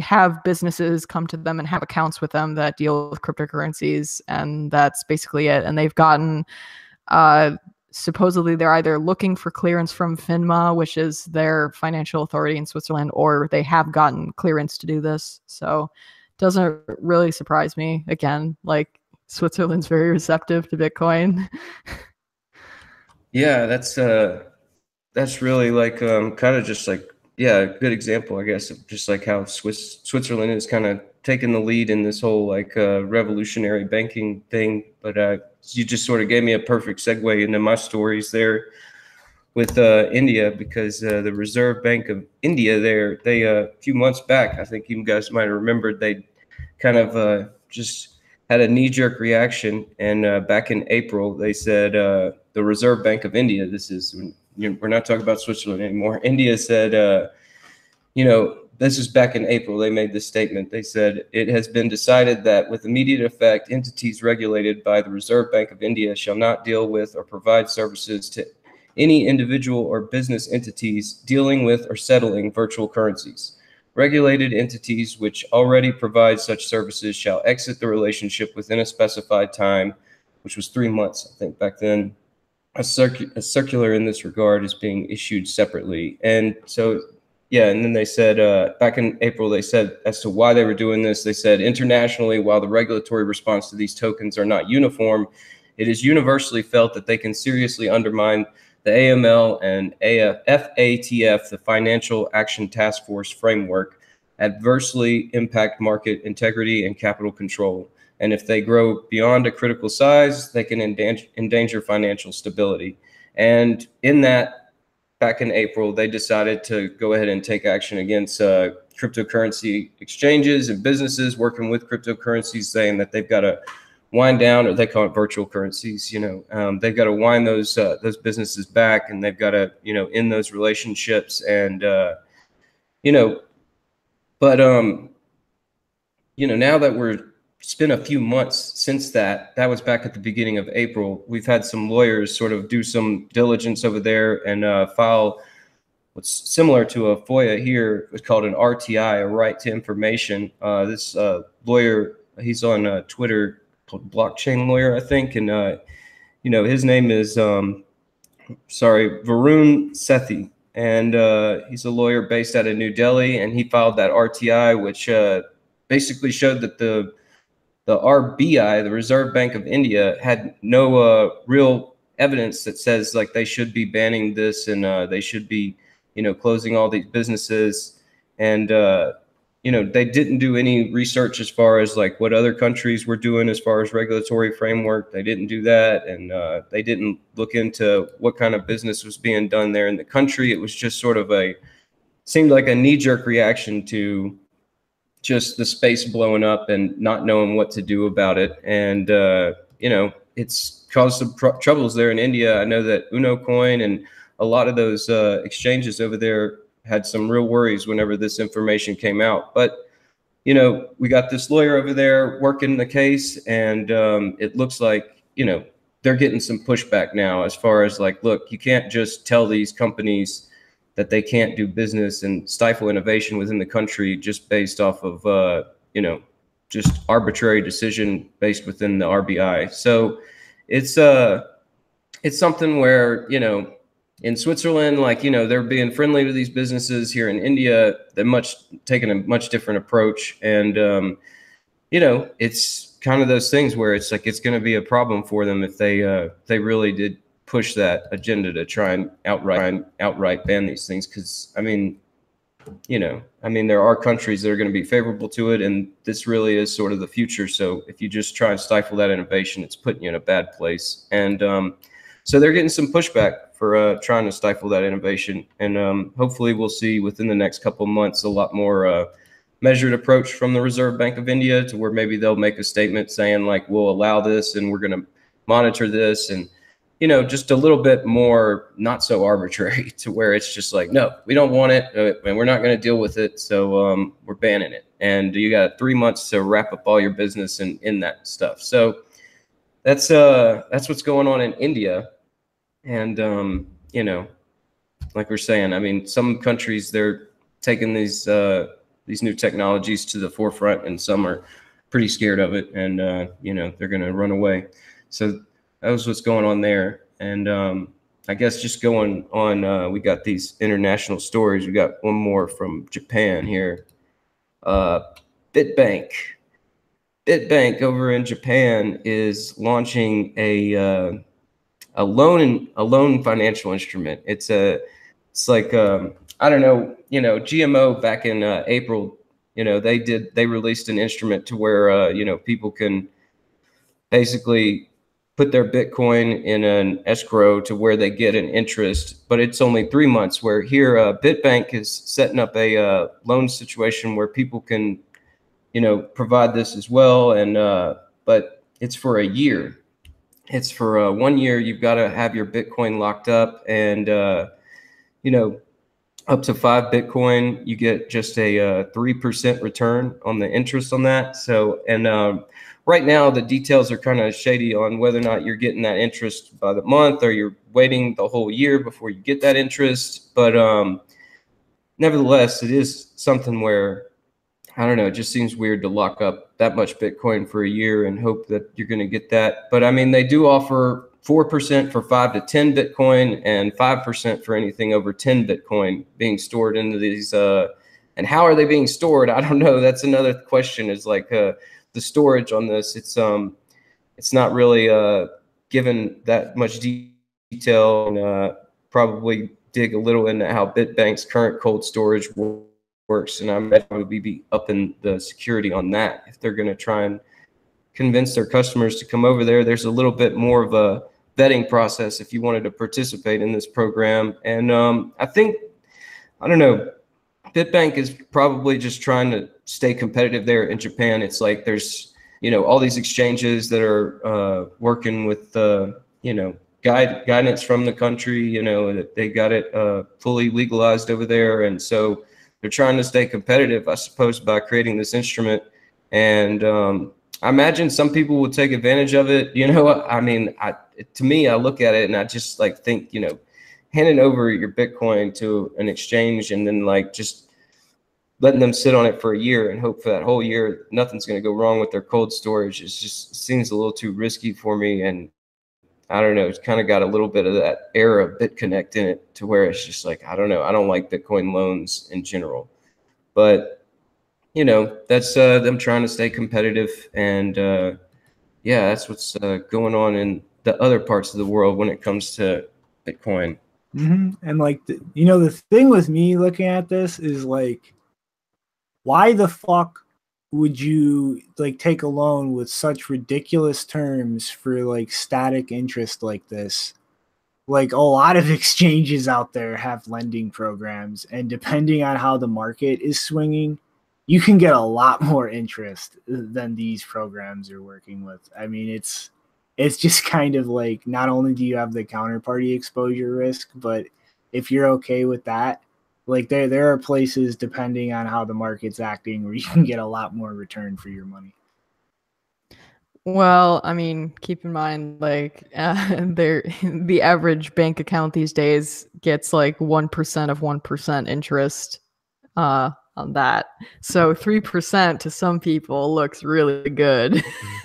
have businesses come to them and have accounts with them that deal with cryptocurrencies, and that's basically it. And they've gotten uh, supposedly they're either looking for clearance from FINMA, which is their financial authority in Switzerland, or they have gotten clearance to do this. So doesn't really surprise me. Again, like Switzerland's very receptive to Bitcoin. yeah, that's uh that's really like um kind of just like yeah, a good example, I guess, of just like how Swiss Switzerland is kind of taking the lead in this whole like uh, revolutionary banking thing. But uh, you just sort of gave me a perfect segue into my stories there with uh, India because uh, the Reserve Bank of India there, they uh, a few months back, I think you guys might have remembered, they kind of uh, just had a knee jerk reaction. And back in April, they said the Reserve Bank of India, this is, we're not talking about Switzerland anymore. India said, uh, you know, this is back in April. They made this statement. They said it has been decided that with immediate effect, entities regulated by the Reserve Bank of India shall not deal with or provide services to any individual or business entities dealing with or settling virtual currencies. Regulated entities which already provide such services shall exit the relationship within a specified time, which was three months, I think, back then. A, circu- a circular in this regard is being issued separately. And so, yeah, and then they said uh, back in April, they said as to why they were doing this, they said internationally, while the regulatory response to these tokens are not uniform, it is universally felt that they can seriously undermine the AML and FATF, the Financial Action Task Force framework, adversely impact market integrity and capital control. And if they grow beyond a critical size, they can endanger, endanger financial stability. And in that, back in April, they decided to go ahead and take action against uh, cryptocurrency exchanges and businesses working with cryptocurrencies, saying that they've got to wind down, or they call it virtual currencies. You know, um, they've got to wind those uh, those businesses back, and they've got to you know end those relationships, and uh, you know, but um, you know, now that we're it's been a few months since that. That was back at the beginning of April. We've had some lawyers sort of do some diligence over there and uh, file what's similar to a FOIA here. It's called an RTI, a right to information. Uh, this uh, lawyer, he's on uh, Twitter called blockchain lawyer, I think, and uh, you know his name is um, sorry Varun Sethi, and uh, he's a lawyer based out of New Delhi, and he filed that RTI, which basically showed that the the RBI, the Reserve Bank of India, had no uh, real evidence that says like they should be banning this and uh, they should be, you know, closing all these businesses. And uh, you know, they didn't do any research as far as like what other countries were doing as far as regulatory framework. They didn't do that, and uh, they didn't look into what kind of business was being done there in the country. It was just sort of a seemed like a knee jerk reaction to just the space blowing up and not knowing what to do about it. And uh, you know, it's caused some troubles there in India. I know that Unocoin and a lot of those uh, exchanges over there had some real worries whenever this information came out. But you know, we got this lawyer over there working the case, and um, it looks like you know they're getting some pushback now as far as like, look, you can't just tell these companies that they can't do business and stifle innovation within the country just based off of uh, you know just arbitrary decision based within the RBI. So it's uh it's something where you know in Switzerland, like you know, they're being friendly to these businesses. Here in India, they're much taking a much different approach, and um, you know, it's kind of those things where it's like it's going to be a problem for them if they uh, they really did push that agenda to try and outright outright ban these things. Because I mean, you know, I mean, there are countries that are going to be favorable to it, and this really is sort of the future. So if you just try and stifle that innovation, it's putting you in a bad place. And um, so they're getting some pushback for uh, trying to stifle that innovation. And um, hopefully, we'll see within the next couple months a lot more uh, measured approach from the Reserve Bank of India to where maybe they'll make a statement saying like we'll allow this and we're going to monitor this and you know just a little bit more not so arbitrary to where it's just like no we don't want it uh, and we're not going to deal with it so um, we're banning it. And you got three months to wrap up all your business and in that stuff. So that's uh that's what's going on in india. And um, you know, like we're saying, I mean, some countries they're taking these uh, these new technologies to the forefront, and some are pretty scared of it, and uh, you know they're going to run away. So that was what's going on there, and um, I guess just going on, uh, we got these international stories. We got one more from Japan here. Uh, Bitbank. Bitbank over in Japan is launching a uh, a loan a loan financial instrument. It's a it's like um, I don't know, you know, GMO back in uh, April, you know, they did they released an instrument to where uh, you know people can basically put their Bitcoin in an escrow to where they get an interest, but it's only three months. Where here, uh, Bitbank is setting up a uh, loan situation where people can, you know, provide this as well, and uh, but it's for a year. It's for uh, one year. You've got to have your Bitcoin locked up, and uh, you know, up to five Bitcoin, you get just a uh, three percent return on the interest on that. So, and um, right now the details are kind of shady on whether or not you're getting that interest by the month or you're waiting the whole year before you get that interest. But um, nevertheless, it is something where I don't know. It just seems weird to lock up that much Bitcoin for a year and hope that you're going to get that. But I mean, they do offer 4% for 5 to 10 Bitcoin and 5% for anything over 10 Bitcoin being stored into these. Uh, and how are they being stored? I don't know. That's another question is like uh, the storage on this. It's um, it's not really uh, given that much detail and uh, probably dig a little into how Bitbank's current cold storage works. And I'm probably be upping the security on that if they're going to try and convince their customers to come over there. There's a little bit more of a vetting process if you wanted to participate in this program. And um, I think, I don't know, Bitbank is probably just trying to stay competitive there in Japan. It's like there's, you know, all these exchanges that are uh, working with, uh, you know, guide guidance from the country. You know, they got it uh, fully legalized over there, and so they're trying to stay competitive, I suppose, by creating this instrument. And um, I imagine some people will take advantage of it. You know, I mean, I, to me, I look at it and I just like think, you know, handing over your Bitcoin to an exchange and then like just letting them sit on it for a year and hope for that whole year nothing's going to go wrong with their cold storage is just seems a little too risky for me. And I don't know, it's kind of got a little bit of that air of BitConnect in it to where it's just like, I don't know, I don't like Bitcoin loans in general. But you know, that's uh, them trying to stay competitive. And uh, yeah, that's what's uh, going on in the other parts of the world when it comes to Bitcoin. Mm-hmm. And like, the, you know, the thing with me looking at this is like, why the fuck would you like take a loan with such ridiculous terms for like static interest like this? Like a lot of exchanges out there have lending programs, and depending on how the market is swinging, you can get a lot more interest than these programs you're working with. I mean, it's it's just kind of like not only do you have the counterparty exposure risk, but if you're okay with that, like there there are places depending on how the market's acting where you can get a lot more return for your money. Well, I mean, keep in mind, like, uh, there, the average bank account these days gets like one percent of one percent interest uh, on that. So three percent to some people looks really good.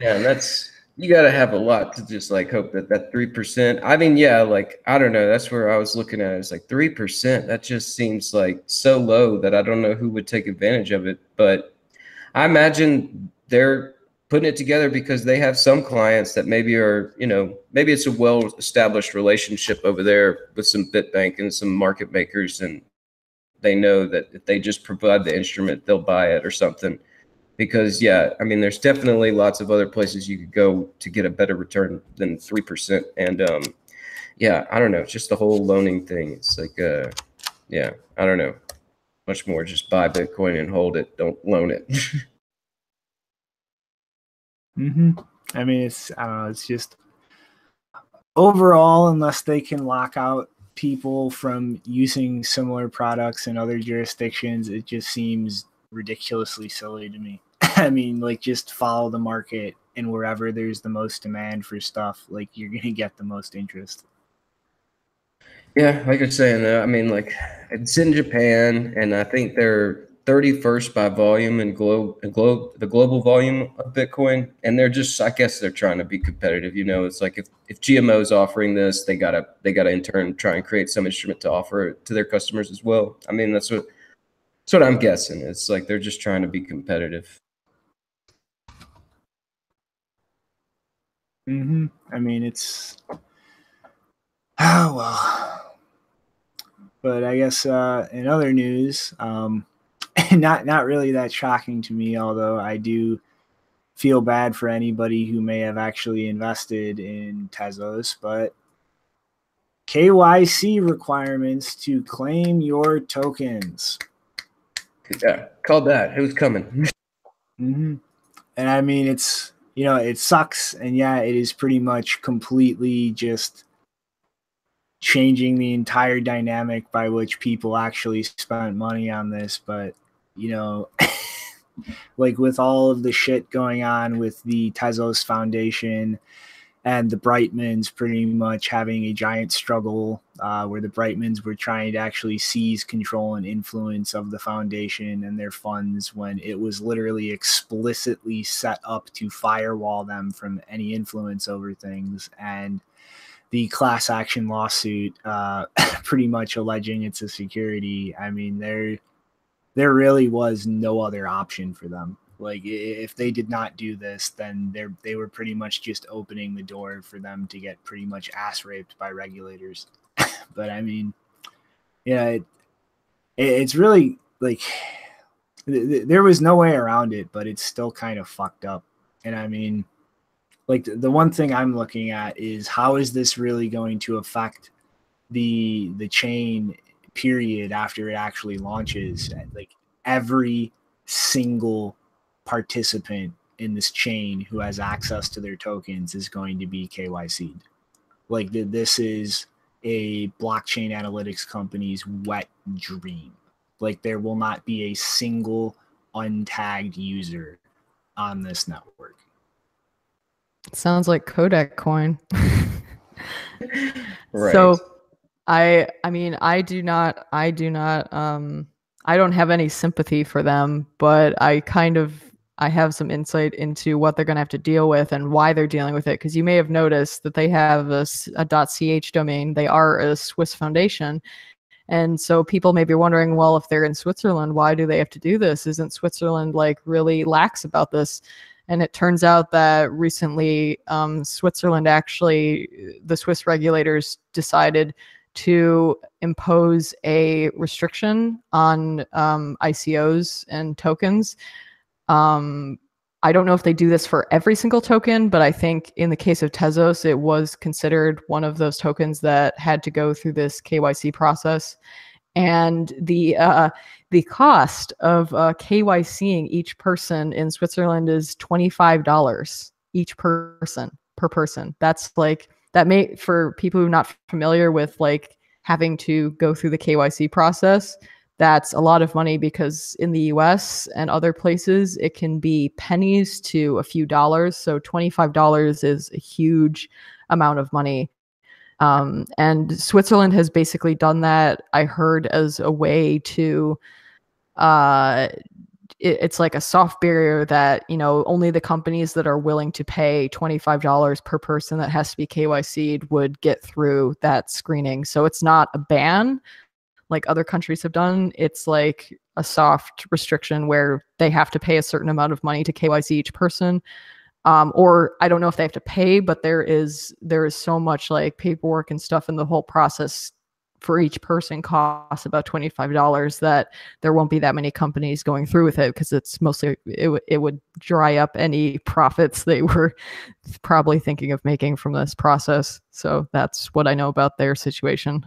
yeah, that's you got to have a lot to just like hope that that three percent. I mean, yeah, like I don't know. That's where I was looking at. It's like three percent. That just seems like so low that I don't know who would take advantage of it. But I imagine they're putting it together because they have some clients that maybe are, you know, maybe it's a well established relationship over there with some Bitbank and some market makers and they know that if they just provide the instrument, they'll buy it or something. Because yeah, I mean, there's definitely lots of other places you could go to get a better return than three percent. And um, yeah, I don't know, just the whole loaning thing. It's like, uh, yeah, I don't know, much more. Just buy Bitcoin and hold it. Don't loan it. mm-hmm. I mean, it's know. It's just overall, unless they can lock out people from using similar products in other jurisdictions, it just seems ridiculously silly to me. I mean, like just follow the market and wherever there's the most demand for stuff, like you're gonna get the most interest. Yeah, like you're saying, uh, I mean, like it's in Japan, and I think they're 31st by volume and globe the global volume of Bitcoin, and they're just I guess they're trying to be competitive. You know, it's like if if GMO is offering this, they gotta they gotta in turn try and create some instrument to offer to their customers as well. I mean, that's what that's what I'm guessing. It's like they're just trying to be competitive. hmm I mean, it's oh well. But I guess uh, in other news, um, not not really that shocking to me. Although I do feel bad for anybody who may have actually invested in Tezos, but KYC requirements to claim your tokens. Yeah, called that. Who's coming? hmm And I mean, it's you know, it sucks, and yeah, it is pretty much completely just changing the entire dynamic by which people actually spent money on this. But you know, like with all of the shit going on with the Tezos Foundation and the Breitmans pretty much having a giant struggle uh, where the Breitmans were trying to actually seize control and influence of the foundation and their funds when it was literally explicitly set up to firewall them from any influence over things. And the class action lawsuit, uh, pretty much alleging it's a security. I mean, there, there really was no other option for them. Like if they did not do this, then they they were pretty much just opening the door for them to get pretty much ass raped by regulators. but I mean, yeah, it, it, it's really like th- th- there was no way around it, but it's still kind of fucked up. And I mean, like the, the one thing I'm looking at is how is this really going to affect the the chain period after it actually launches? Like every single participant in this chain who has access to their tokens is going to be KYC'd. Like th- this is a blockchain analytics company's wet dream. Like there will not be a single untagged user on this network. Sounds like KodakCoin. Right. So I I mean I do not I do not um I don't have any sympathy for them, but I kind of I have some insight into what they're going to have to deal with and why they're dealing with it because you may have noticed that they have a, a .ch domain. They are a Swiss foundation. And so people may be wondering, well, if they're in Switzerland, why do they have to do this? Isn't Switzerland like really lax about this? And it turns out that recently, um, Switzerland actually, the Swiss regulators decided to impose a restriction on um, ICOs and tokens. Um, I don't know if they do this for every single token, but I think in the case of Tezos, it was considered one of those tokens that had to go through this KYC process. And the uh, the cost of uh, KYCing each person in Switzerland is twenty five dollars each person per person. That's like that may for people who are not familiar with like having to go through the KYC process. That's a lot of money because in the US and other places, it can be pennies to a few dollars. So $25 is a huge amount of money. Um, and Switzerland has basically done that, I heard, as a way to uh, it, it's like a soft barrier that you know only the companies that are willing to pay $25 per person that has to be KYC'd would get through that screening. So it's not a ban like other countries have done. It's like a soft restriction where they have to pay a certain amount of money to KYC each person. Um, or I don't know if they have to pay, but there is there is so much like paperwork and stuff in the whole process for each person costs about $25 that there won't be that many companies going through with it because it's mostly it, it would dry up any profits they were probably thinking of making from this process. So that's what i know about their situation.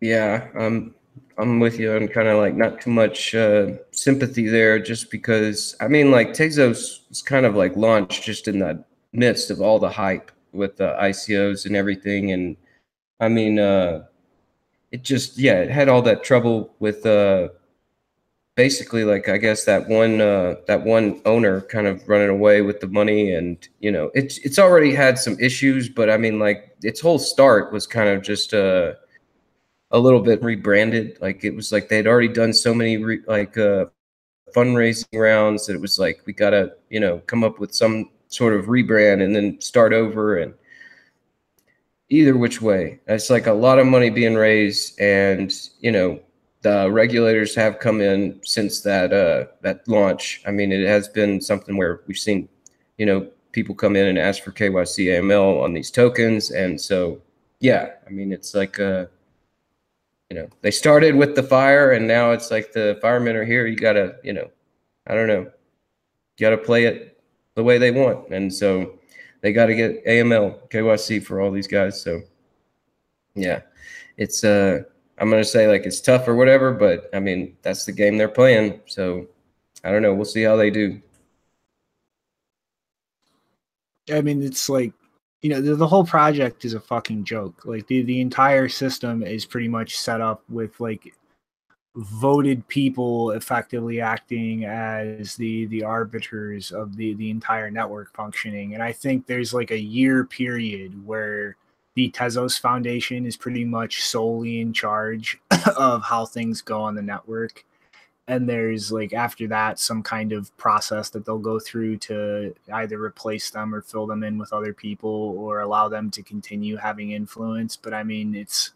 Yeah, I'm I'm with you. I'm kind of like not too much uh, sympathy there, just because I mean, like Tezos was kind of like launched just in the midst of all the hype with the ICOs and everything, and I mean, uh, it just yeah, it had all that trouble with uh, basically like I guess that one uh, that one owner kind of running away with the money, and you know, it's it's already had some issues, but I mean, like its whole start was kind of just uh a little bit rebranded. Like it was like they'd already done so many re, like uh, fundraising rounds that it was like we gotta you know come up with some sort of rebrand and then start over and either which way. It's like a lot of money being raised and you know the regulators have come in since that uh that launch. I mean it has been something where we've seen you know people come in and ask for kyc aml on these tokens. And so yeah i mean it's like uh you know they started with the fire and now it's like the firemen are here. You gotta you know i don't know. You gotta play it the way they want. And so they got to get aml kyc for all these guys so yeah. It's uh i'm gonna say like it's tough or whatever but i mean that's the game they're playing so i don't know. We'll see how they do. I mean, it's like you know the, the whole project is a fucking joke. Like the the entire system is pretty much set up with like voted people effectively acting as the the arbiters of the the entire network functioning. And i think there's like a year period where the tezos foundation is pretty much solely in charge of how things go on the network. And there's like after that some kind of process that they'll go through to either replace them or fill them in with other people or allow them to continue having influence. But i mean it's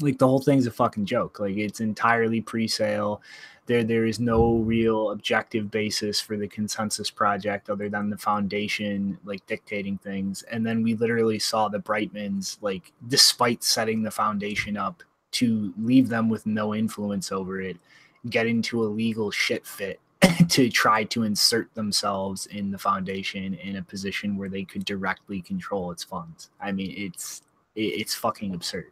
like the whole thing's a fucking joke like it's entirely pre-sale there there is no real objective basis for the consensus project other than the foundation like dictating things and then we literally saw the Breitmans like despite setting the foundation up to leave them with no influence over it get into a legal shit fit to try to insert themselves in the foundation in a position where they could directly control its funds. I mean, it's it's fucking absurd.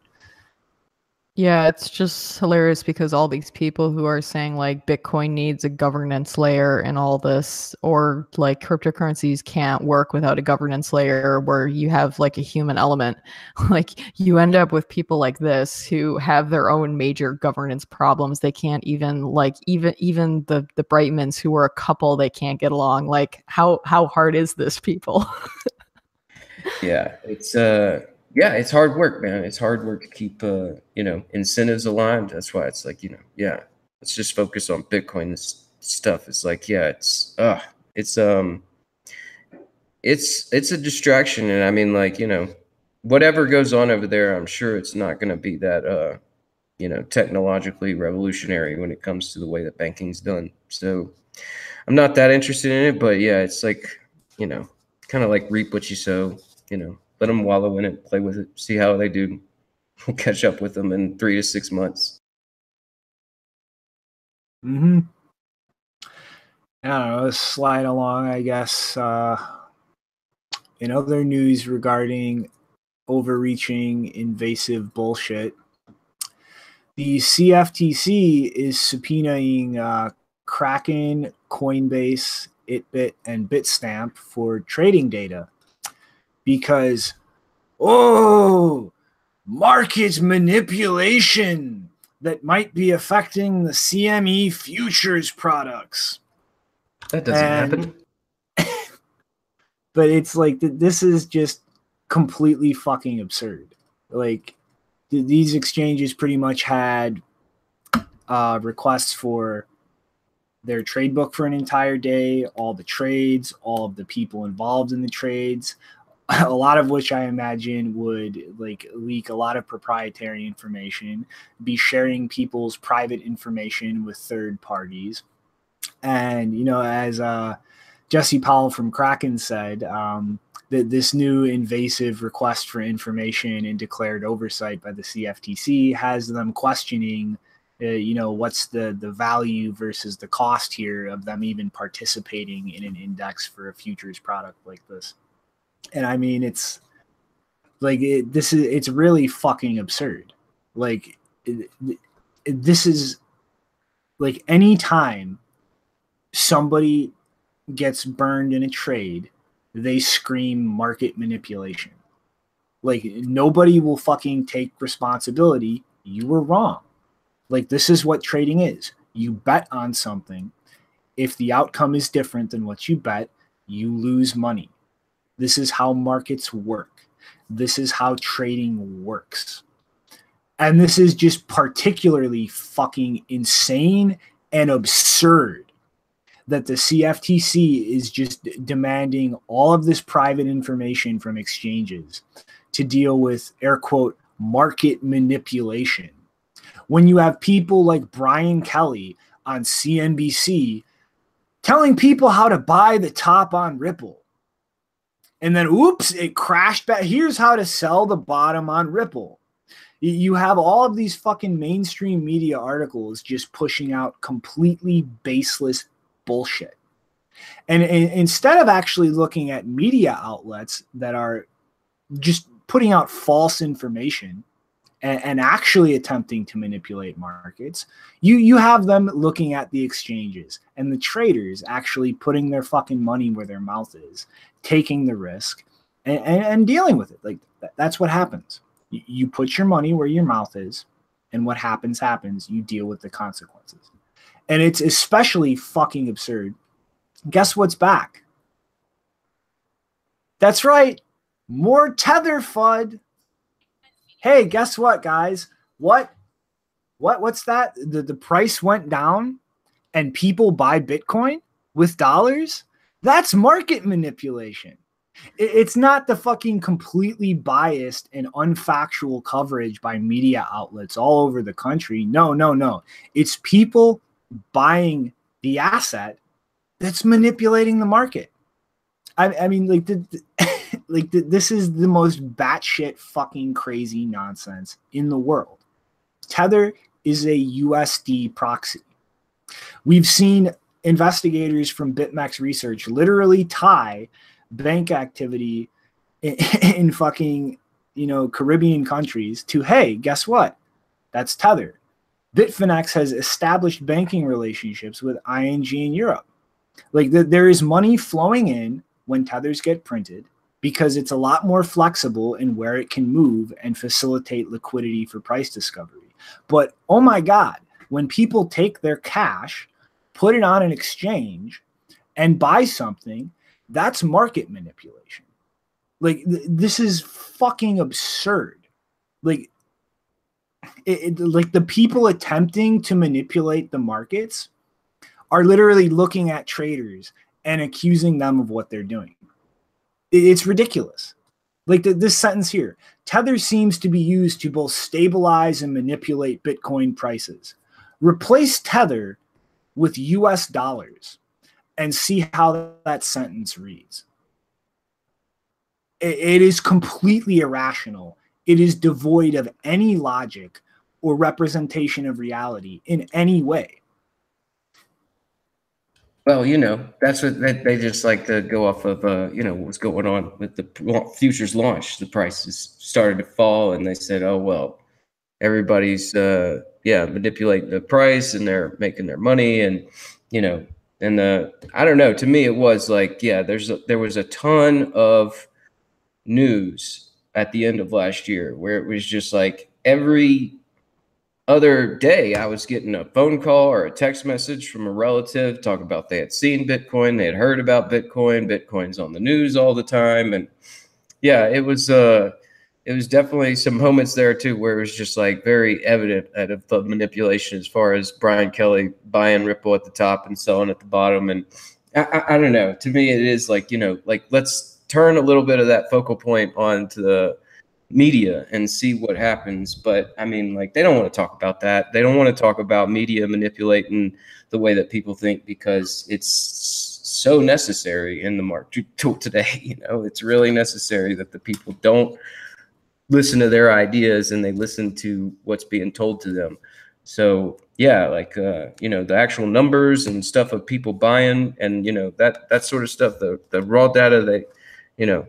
Yeah, it's just hilarious because all these people who are saying like Bitcoin needs a governance layer and all this, or like cryptocurrencies can't work without a governance layer where you have like a human element, like you end up with people like this who have their own major governance problems. They can't even like even even the the Breitmans who were a couple, they can't get along. Like how how hard is this, people? yeah, it's uh yeah, it's hard work, man. It's hard work to keep uh, you know, incentives aligned. That's why it's like, you know, yeah, let's just focus on Bitcoin this stuff. It's like, yeah, it's uh it's um it's it's a distraction and I mean like, you know, whatever goes on over there, I'm sure it's not gonna be that uh you know, technologically revolutionary when it comes to the way that banking's done. So I'm not that interested in it, but yeah, it's like, you know, kind of like reap what you sow, you know let them wallow in it, play with it, see how they do. We'll catch up with them in three to six months. Hmm. I don't know. Slide along. I guess. Uh, in other news regarding overreaching, invasive bullshit, the CFTC is subpoenaing uh, Kraken, Coinbase, itBit, and Bitstamp for trading data because oh market manipulation that might be affecting the CME futures products. That doesn't and, happen. but it's like this is just completely fucking absurd. Like th- these exchanges pretty much had uh, requests for their trade book for an entire day, all the trades, all of the people involved in the trades, a lot of which I imagine would like leak a lot of proprietary information, be sharing people's private information with third parties. And, you know, as uh, Jesse Powell from Kraken said, um, that this new invasive request for information and declared oversight by the CFTC has them questioning, uh, you know, what's the the value versus the cost here of them even participating in an index for a futures product like this and I mean it's like it, this is it's really fucking absurd. Like it, it, this is like any time somebody gets burned in a trade, they scream market manipulation. Like nobody will fucking take responsibility. You were wrong. Like this is what trading is. You bet on something. If the outcome is different than what you bet, you lose money. This is how markets work. This is how trading works. And this is just particularly fucking insane and absurd that the CFTC is just demanding all of this private information from exchanges to deal with air quote market manipulation. When you have people like Brian Kelly on CNBC telling people how to buy the top on Ripple. And then, oops, it crashed back. Here's how to sell the bottom on Ripple. You have all of these fucking mainstream media articles just pushing out completely baseless bullshit. And, and instead of actually looking at media outlets that are just putting out false information and, and, actually attempting to manipulate markets, you you have them looking at the exchanges and the traders actually putting their fucking money where their mouth is, taking the risk and, and, and dealing with it. Like that's what happens. You, you put your money where your mouth is, and what happens happens. You deal with the consequences, and it's especially fucking absurd. Guess what's back? That's right, more tether fud hey, guess what, guys? What? What? What's that? The the price went down, and people buy Bitcoin with dollars. That's market manipulation. It's not the fucking completely biased and unfactual coverage by media outlets all over the country. No, no, no. It's people buying the asset that's manipulating the market. I, I mean, like the, the like th- this is the most batshit fucking crazy nonsense in the world. Tether is a USD proxy. We've seen investigators from BitMEX Research literally tie bank activity in, in fucking you know Caribbean countries to hey, guess what? That's Tether. Bitfinex has established banking relationships with ING in Europe. Like the, there is money flowing in when tethers get printed because it's a lot more flexible in where it can move and facilitate liquidity for price discovery. But oh my God, when people take their cash, put it on an exchange, and buy something, that's market manipulation. Like th- this is fucking absurd. Like, it, it, like the people attempting to manipulate the markets are literally looking at traders and accusing them of what they're doing. It's ridiculous. Like the, this sentence here Tether seems to be used to both stabilize and manipulate Bitcoin prices. Replace Tether with US dollars and see how that sentence reads. it, it is completely irrational. It is devoid of any logic or representation of reality in any way. Well, you know, that's what they, they just like to go off of, uh, you know, what's going on with the futures launch. The prices started to fall, and they said, oh, well, everybody's, uh, yeah, manipulating the price and they're making their money. And, you know, and the, I don't know, to me, it was like, yeah, there's, a, there was a ton of news at the end of last year where it was just like every other day i was getting a phone call or a text message from a relative talking about they had seen bitcoin they had heard about bitcoin bitcoin's on the news all the time. And yeah it was uh it was definitely some moments there too where it was just like very evident out of the manipulation as far as brian kelly buying ripple at the top and selling at the bottom. And I, I, I don't know. To me it is like you know like let's turn a little bit of that focal point on to the media and see what happens. But I mean, like, they don't want to talk about that. They don't want to talk about media manipulating the way that people think because it's so necessary in the market today. You know, it's really necessary that the people don't listen to their ideas and they listen to what's being told to them. So yeah, like uh, you know, the actual numbers and stuff of people buying and you know that that sort of stuff, the the raw data they you know,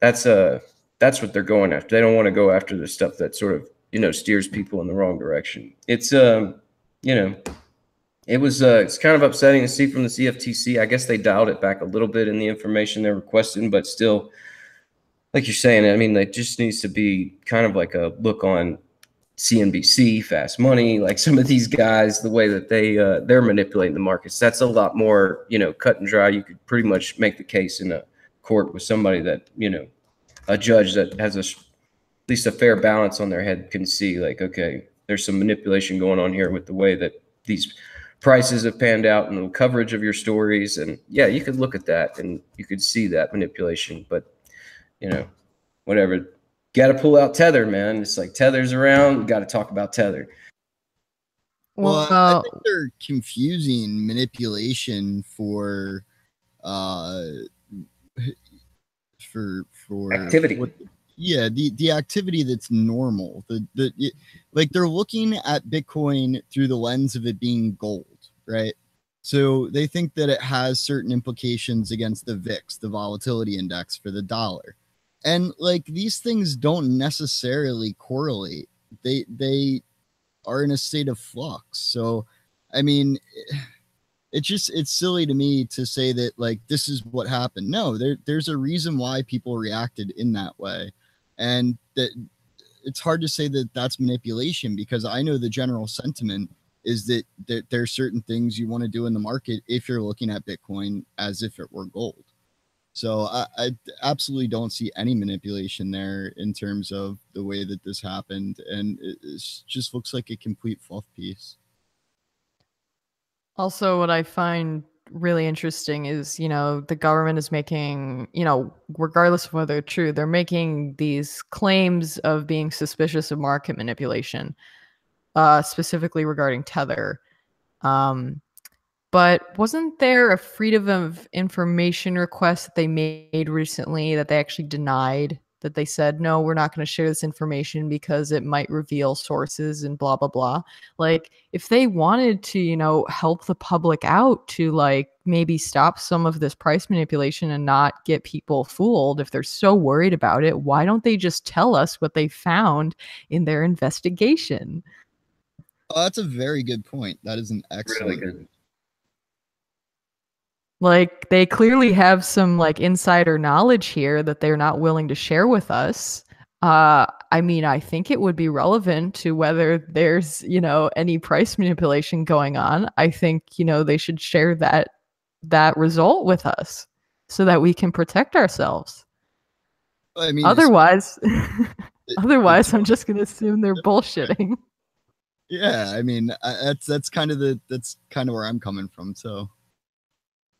that's a uh, that's what they're going after. They don't want to go after the stuff that sort of you know steers people in the wrong direction. It's um you know it was uh it's kind of upsetting to see from the CFTC. I guess they dialed it back a little bit in the information they're requesting, but still, like you're saying, I mean, it just needs to be kind of like a look on CNBC, Fast Money, like some of these guys, the way that they uh, they're manipulating the markets. That's a lot more you know cut and dry. You could pretty much make the case in a court with somebody that you know a judge that has a at least a fair balance on their head can see like, okay, there's some manipulation going on here with the way that these prices have panned out and the coverage of your stories. And yeah, you could look at that and you could see that manipulation, but you know, whatever. Got to pull out tether, man. It's like tether's around. Got to talk about tether. Well, I think they're confusing manipulation for uh for for Activity. what- yeah, the the activity that's normal. The the it, like they're looking at Bitcoin through the lens of it being gold, right? So they think that it has certain implications against the VIX, the volatility index for the dollar. And like these things don't necessarily correlate. They they are in a state of flux. So I mean it's just it's silly to me to say that like this is what happened. No, there there's a reason why people reacted in that way. And that it's hard to say that that's manipulation because I know the general sentiment is that, that there are certain things you want to do in the market if you're looking at Bitcoin as if it were gold. So I, I absolutely don't see any manipulation there in terms of the way that this happened, and it just looks like a complete fluff piece. Also, what I find really interesting is, you know, the government is making, you know, regardless of whether true, they're making these claims of being suspicious of market manipulation, uh, specifically regarding Tether. Um, but wasn't there a freedom of information request that they made recently that they actually denied? That they said, no, we're not going to share this information because it might reveal sources and blah, blah, blah like if they wanted to you know help the public out to like maybe stop some of this price manipulation and not get people fooled if they're so worried about it why don't they just tell us what they found in their investigation Oh, that's a very good point. That is an excellent. Really good. Like they clearly have some like insider knowledge here that they're not willing to share with us uh i mean i think it would be relevant to whether there's you know any price manipulation going on i think you know they should share that that result with us so that we can protect ourselves I mean, otherwise it- otherwise i'm just going to assume they're bullshitting yeah. I mean, I, that's that's kind of the that's kind of where I'm coming from. So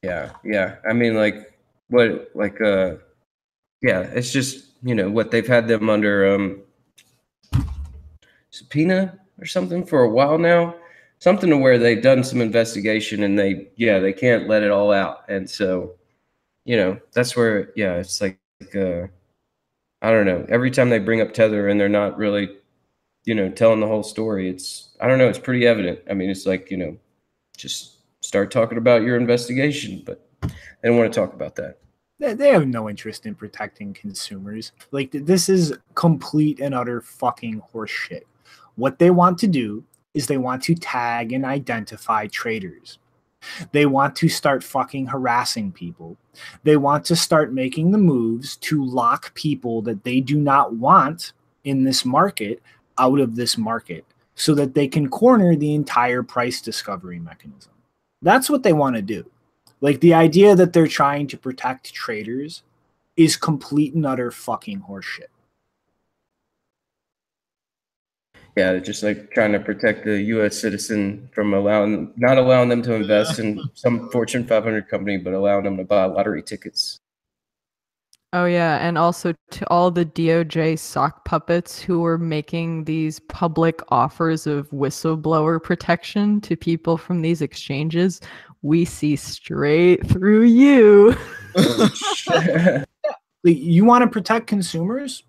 Yeah, yeah. I mean, like what, like, uh, yeah. It's just you know what they've had them under um subpoena or something for a while now. Something to where they've done some investigation and they, yeah, they can't let it all out. And so, you know, that's where, yeah, it's like, uh, I don't know. Every time they bring up Tether and they're not really, you know, telling the whole story, it's, I don't know, it's pretty evident. I mean, it's like, you know, just start talking about your investigation, but they don't want to talk about that. They, have no interest in protecting consumers. Like this is complete and utter fucking horseshit. What they want to do is they want to tag and identify traders. They want to start fucking harassing people. They want to start making the moves to lock people that they do not want in this market out of this market so that they can corner the entire price discovery mechanism. That's what they want to do. Like the idea that they're trying to protect traders is complete and utter fucking horseshit. Yeah, they're just like trying to protect the U.S. citizen from allowing, not allowing them to invest in some Fortune 500 company, but allowing them to buy lottery tickets. Oh yeah, and also to all the DOJ sock puppets who were making these public offers of whistleblower protection to people from these exchanges, we see straight through you. Like, you want to protect consumers?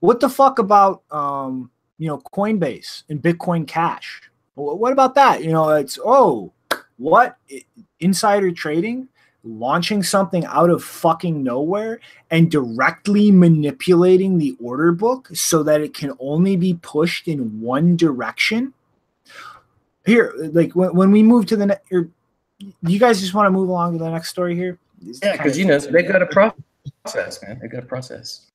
What the fuck about um, you know, Coinbase and Bitcoin Cash? What about that? You know, it's oh, what insider trading? Launching something out of fucking nowhere and directly manipulating the order book so that it can only be pushed in one direction. Here, like when, when we move to the next, you guys just want to move along to the next story here? It's Yeah, because you know they got a process, man. They got a process.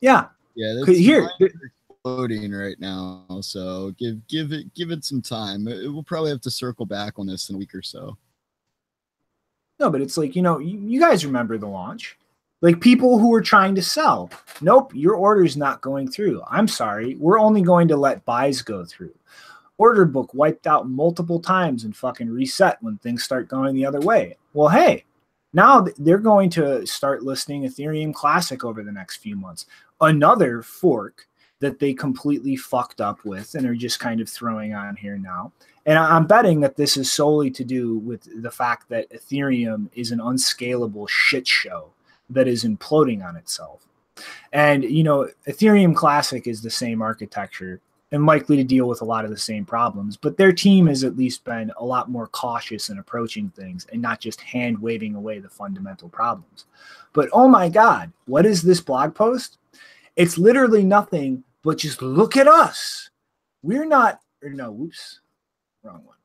yeah, yeah, that's 'Cause here, mine are exploding right now. So give give it give it some time. It- We'll probably have to circle back on this in a week or so. No, but it's like, you know, you, you guys remember the launch. Like people who are trying to sell. Nope, your order's not going through. I'm sorry. We're only going to let buys go through. Order book wiped out multiple times and fucking reset when things start going the other way. Well, hey, now they're going to start listing Ethereum Classic over the next few months. Another fork that they completely fucked up with and are just kind of throwing on here now. And I'm betting that this is solely to do with the fact that Ethereum is an unscalable shit show that is imploding on itself. And, you know, Ethereum Classic is the same architecture and likely to deal with a lot of the same problems, but their team has at least been a lot more cautious in approaching things and not just hand waving away the fundamental problems. But oh my God, what is this blog post? It's literally nothing but just look at us. We're not, or no, whoops, wrong one.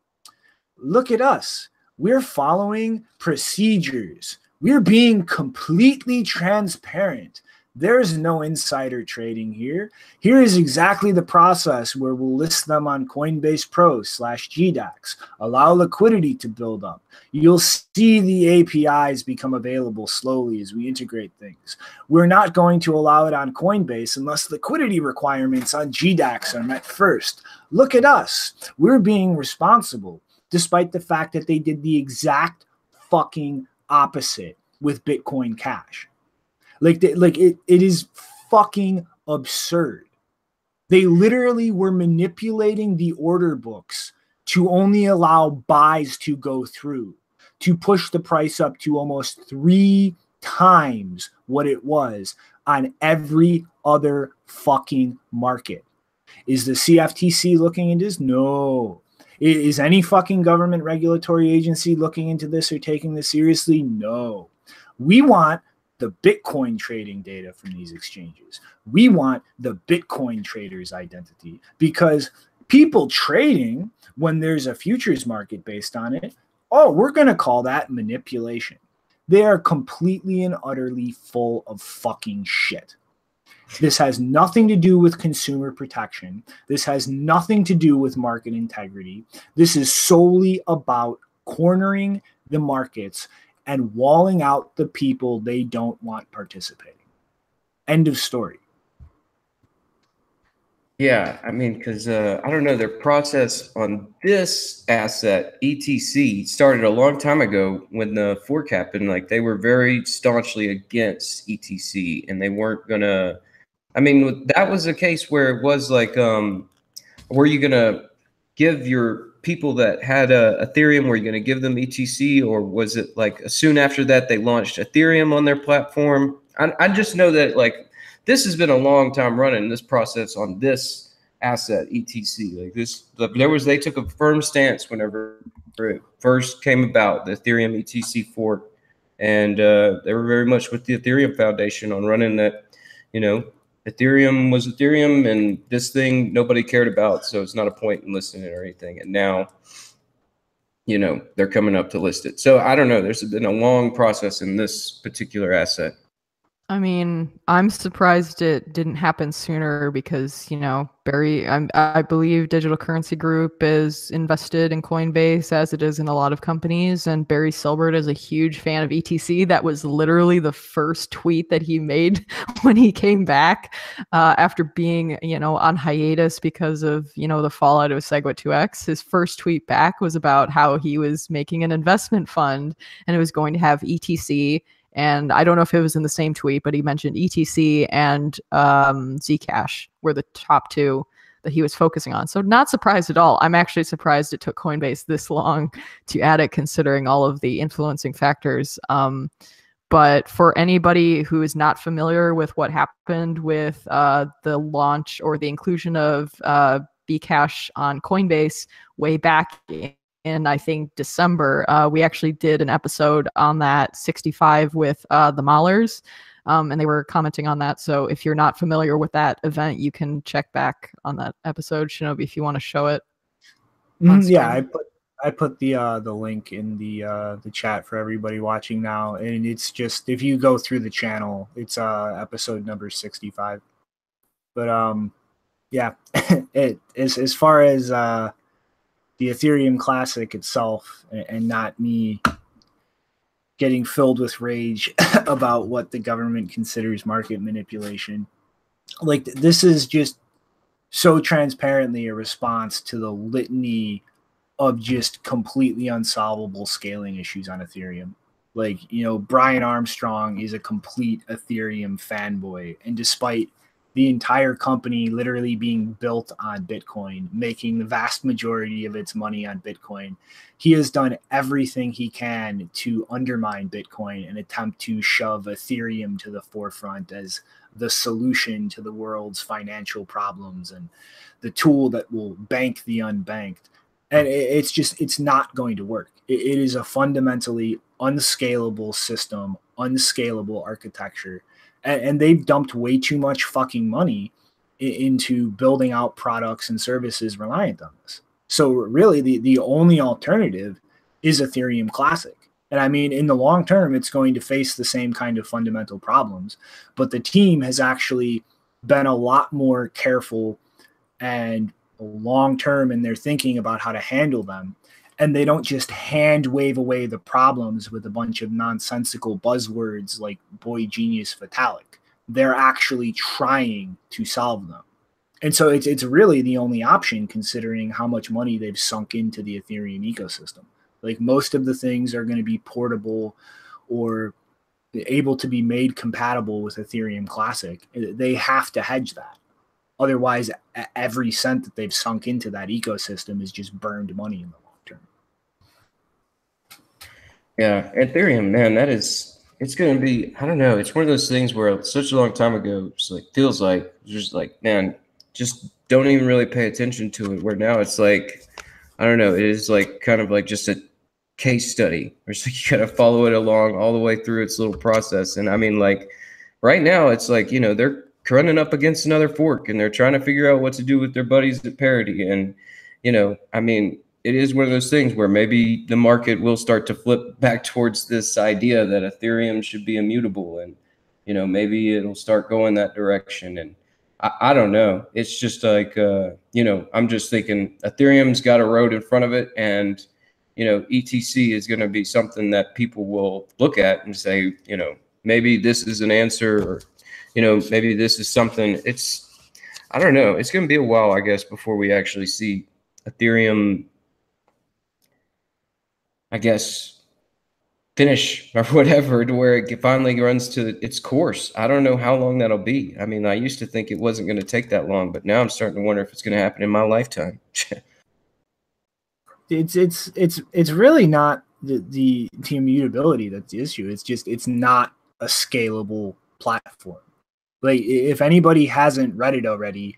Look at us. We're following procedures we're being completely transparent. There is no insider trading here. Here is exactly the process where we'll list them on Coinbase Pro slash GDAX, allow liquidity to build up. You'll see the APIs become available slowly as we integrate things. We're not going to allow it on Coinbase unless liquidity requirements on GDAX are met first. Look at us. We're being responsible, despite the fact that they did the exact fucking opposite with Bitcoin Cash. Like, they, like it, it is fucking absurd. They literally were manipulating the order books to only allow buys to go through, to push the price up to almost three times what it was on every other fucking market. Is the CFTC looking into this? No. Is any fucking government regulatory agency looking into this or taking this seriously? No. We want the Bitcoin trading data from these exchanges. We want the Bitcoin trader's identity because people trading when there's a futures market based on it, oh, we're going to call that manipulation. They are completely and utterly full of fucking shit. This has nothing to do with consumer protection. This has nothing to do with market integrity. This is solely about cornering the markets and walling out the people they don't want participating. End of story. Yeah, I mean, because uh, I don't know, their process on this asset, ETC, started a long time ago when the fork happened. Like they were very staunchly against ETC, and they weren't gonna I mean, that was a case where it was like, um, were you gonna give your people that had uh, Ethereum, were you gonna give them ETC, or was it like soon after that they launched Ethereum on their platform? I, I just know that like this has been a long time running this process on this asset ETC. Like this, there was they took a firm stance whenever it first came about, the Ethereum ETC fork, and uh, they were very much with the Ethereum Foundation on running that, you know, Ethereum was Ethereum, and this thing nobody cared about, so it's not a point in listing it or anything. And now, you know, they're coming up to list it. So I don't know. There's been a long process in this particular asset. I mean, I'm surprised it didn't happen sooner because, you know, Barry, I'm, I believe Digital Currency Group is invested in Coinbase as it is in a lot of companies. And Barry Silbert is a huge fan of ETC. That was literally the first tweet that he made when he came back uh, after being, you know, on hiatus because of, you know, the fallout of SegWit 2x. His first tweet back was about how he was making an investment fund and it was going to have ETC and I don't know if it was in the same tweet, but he mentioned ETC and um, Zcash were the top two that he was focusing on. So not surprised at all. I'm actually surprised it took Coinbase this long to add it, considering all of the influencing factors. Um, but for anybody who is not familiar with what happened with uh, the launch or the inclusion of uh, Bcash on Coinbase way back in I think December. Uh, we actually did an episode on that 65 with uh, the Mahlers, um, and they were commenting on that. So if you're not familiar with that event, you can check back on that episode, Shinobi, if you want to show it. Mm, yeah, I put I put the uh, the link in the uh, the chat for everybody watching now, and it's just if you go through the channel, it's uh, episode number 65. But um, yeah, it as as far as uh the Ethereum Classic itself, and, not me getting filled with rage about what the government considers market manipulation. Like this is just so transparently a response to the litany of just completely unsolvable scaling issues on Ethereum. Like, you know, Brian Armstrong is a complete Ethereum fanboy. And despite the entire company literally being built on Bitcoin, making the vast majority of its money on Bitcoin, he has done everything he can to undermine Bitcoin and attempt to shove Ethereum to the forefront as the solution to the world's financial problems and the tool that will bank the unbanked. And it's just, it's not going to work. it is a fundamentally unscalable system, unscalable architecture. And, and they've dumped way too much fucking money into building out products and services reliant on this. So really the, the only alternative is Ethereum Classic. And I mean, in the long term, it's going to face the same kind of fundamental problems. But the team has actually been a lot more careful and long term in their thinking about how to handle them. And they don't just hand wave away the problems with a bunch of nonsensical buzzwords like boy genius Vitalik. They're actually trying to solve them. And so it's, it's really the only option considering how much money they've sunk into the Ethereum ecosystem. Like most of the things are going to be portable or able to be made compatible with Ethereum Classic. They have to hedge that. Otherwise, every cent that they've sunk into that ecosystem is just burned money in the long term. Yeah, Ethereum, man, that is it's to be I don't know, it's one of those things where such a long time ago, it's like feels like just like man, just don't even really pay attention to it. Where now it's like I don't know, it is like kind of like just a case study or so you got to follow it along all the way through its little process and i mean like right now it's like you know they're running up against another fork and they're trying to figure out what to do with their buddies at parity and you know i mean it is one of those things where maybe the market will start to flip back towards this idea that ethereum should be immutable and you know maybe it'll start going that direction and i, I don't know it's just like uh, you know i'm just thinking ethereum's got a road in front of it and you know, ETC is going to be something that people will look at and say, you know, maybe this is an answer or, you know, maybe this is something. It's, I don't know. It's going to be a while, I guess, before we actually see Ethereum, I guess, finish or whatever to where it finally runs to its course. I don't know how long that'll be. I mean, I used to think it wasn't going to take that long, but now I'm starting to wonder if it's going to happen in my lifetime. it's it's it's it's really not the, the the immutability that's the issue. It's just it's not a scalable platform. Like if anybody hasn't read it already,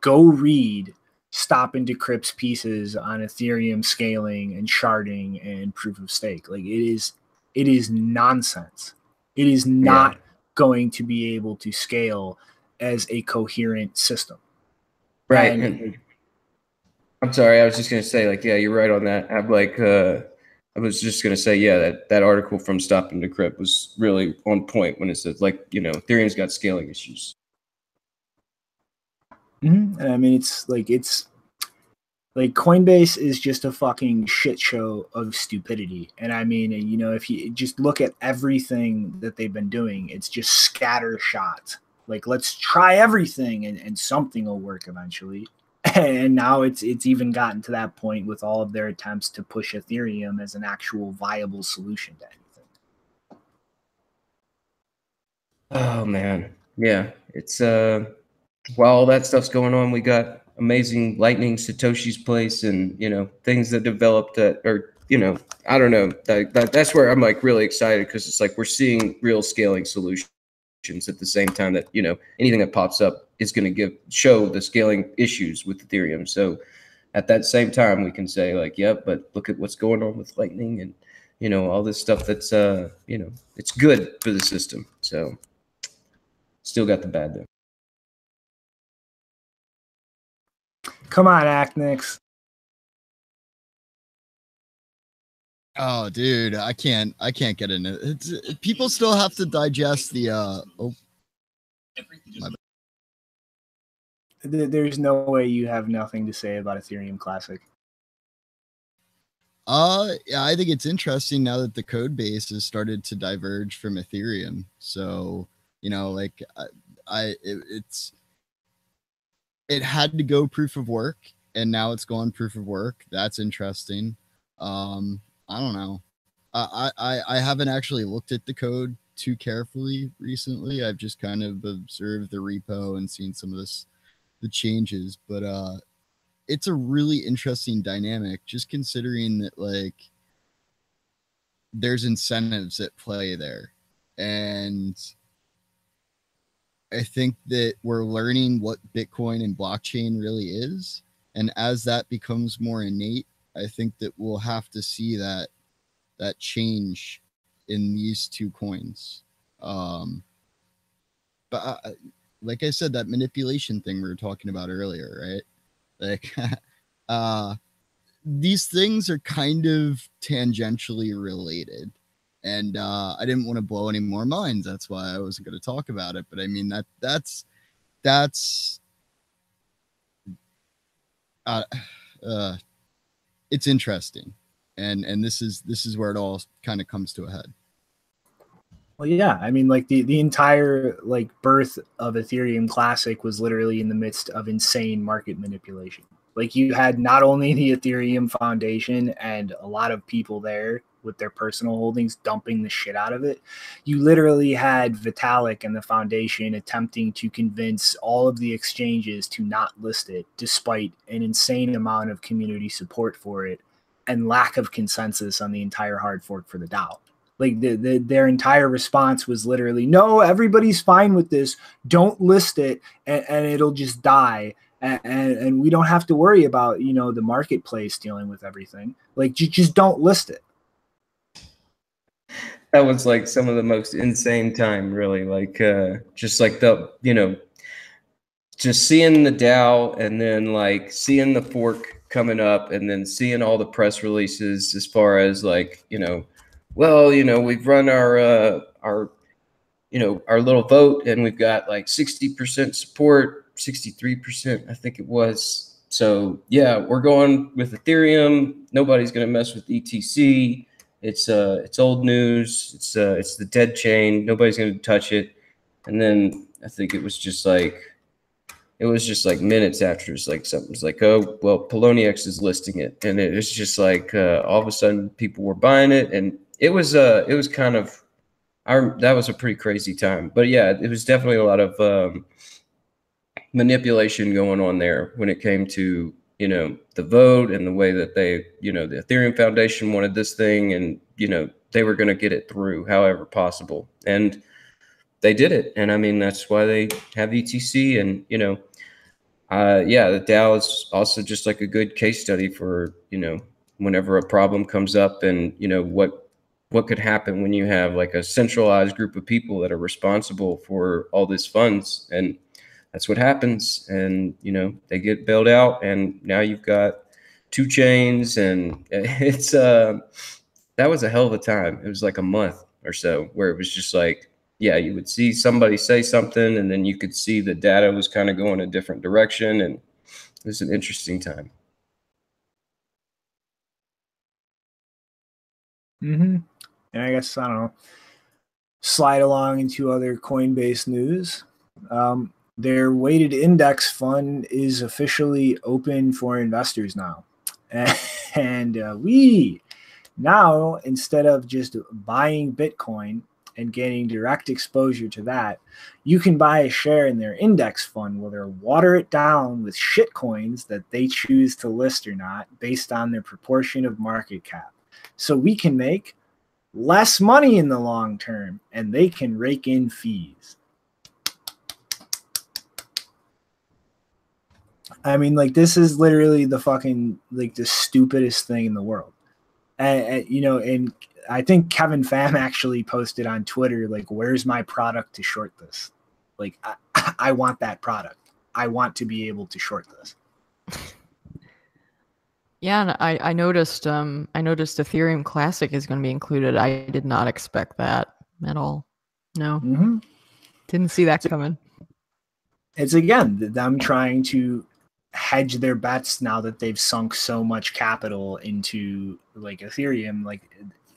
go read StopAndDecrypt's pieces on Ethereum scaling and sharding and proof of stake. Like it is it is nonsense. It is not yeah. going to be able to scale as a coherent system. Right. And, I'm sorry. I was just gonna say, like, yeah, you're right on that. I'm like, uh, I was just gonna say, yeah, that that article from StopAndDecrypt was really on point when it said, like, you know, Ethereum's got scaling issues. Mm-hmm. I mean, it's like it's like Coinbase is just a fucking shit show of stupidity. And I mean, you know, if you just look at everything that they've been doing, it's just scatter shot. Like, let's try everything and, and something will work eventually. and now it's it's even gotten to that point with all of their attempts to push Ethereum as an actual viable solution to anything. Oh man, yeah, it's uh, while all that stuff's going on, we got amazing Lightning Satoshi's place, and you know things that developed that are you know I don't know that, that that's where I'm like really excited because it's like we're seeing real scaling solutions at the same time that you know anything that pops up is going to give show the scaling issues with ethereum. So at that same time we can say like yep but look at what's going on with lightning and you know all this stuff that's uh you know it's good for the system. So still got the bad though come on Aknix Oh, dude, I can't. I can't get in it. It's, people still have to digest the. uh Oh, there's no way you have nothing to say about Ethereum Classic. Uh, yeah, I think it's interesting now that the code base has started to diverge from Ethereum. So, you know, like I, I it, it's it had to go proof of work, and now it's gone proof of work. That's interesting. Um, I don't know. I I I haven't actually looked at the code too carefully recently. I've just kind of observed the repo and seen some of this the changes, but uh it's a really interesting dynamic just considering that like there's incentives at play there and i think that we're learning what bitcoin and blockchain really is. And as that becomes more innate i think that we'll have to see that that change in these two coins. Um but I, like i said that manipulation thing we were talking about earlier right? Like, uh, these things are kind of tangentially related. And uh, I didn't want to blow any more minds. That's why I wasn't going to talk about it. But I mean that that's that's uh, uh, it's interesting, and and this is this is where it all kind of comes to a head. Well, yeah, I mean, like the the entire like birth of Ethereum Classic was literally in the midst of insane market manipulation. Like you had not only the Ethereum Foundation and a lot of people there with their personal holdings dumping the shit out of it. You literally had Vitalik and the foundation attempting to convince all of the exchanges to not list it, despite an insane amount of community support for it and lack of consensus on the entire hard fork for the DAO. Like the, the, their entire response was literally, "No, everybody's fine with this. Don't list it, and, and it'll just die." And, and, and, we don't have to worry about you know the marketplace dealing with everything. Like, just, just don't list it. That was like some of the most insane time, really. Like, uh, just like the you know, just seeing the DAO and then like seeing the fork coming up, and then seeing all the press releases as far as like you know well, you know, we've run our uh, our you know our little vote, and we've got like sixty percent support, sixty three percent, I think it was. So yeah, we're going with Ethereum. Nobody's going to mess with ETC. It's uh, it's old news. It's uh, it's the dead chain. Nobody's to touch it. And then I think it was just like it was just like minutes after it's like something's like oh well Poloniex is listing it and it was just like uh, all of a sudden people were buying it and it was uh it was kind of our that was a pretty crazy time. But yeah, it was definitely a lot of um, manipulation going on there when it came to you know the vote and the way that they you know the Ethereum Foundation wanted this thing and you know they were going to get it through however possible. And they did it. And I mean that's why they have ETC and you know uh, yeah the DAO is also just like a good case study for you know whenever a problem comes up and you know what what could happen when you have like a centralized group of people that are responsible for all these funds. And that's what happens. And you know they get bailed out and now you've got two chains and it's uh that was a hell of a time. It was like a month or so where it was just like yeah you would see somebody say something and then you could see the data was kind of going a different direction and it was an interesting time. Mm-hmm. And I guess I don't know, slide along into other Coinbase news. Um, their weighted index fund is officially open for investors now, and uh, we now instead of just buying Bitcoin and getting direct exposure to that, you can buy a share in their index fund where they'll water it down with shit coins that they choose to list or not based on their proportion of market cap. So we can make less money in the long term and they can rake in fees. I mean, like, this is literally the fucking, like, the stupidest thing in the world. And, and you know, and I think Kevin Pham actually posted on Twitter, like, where's my product to short this? Like, I, I want that product. I want to be able to short this. Yeah, and I, I noticed um I noticed Ethereum Classic is going to be included. I did not expect that at all. No, mm-hmm. didn't see that coming. It's again them trying to hedge their bets now that they've sunk so much capital into like Ethereum, like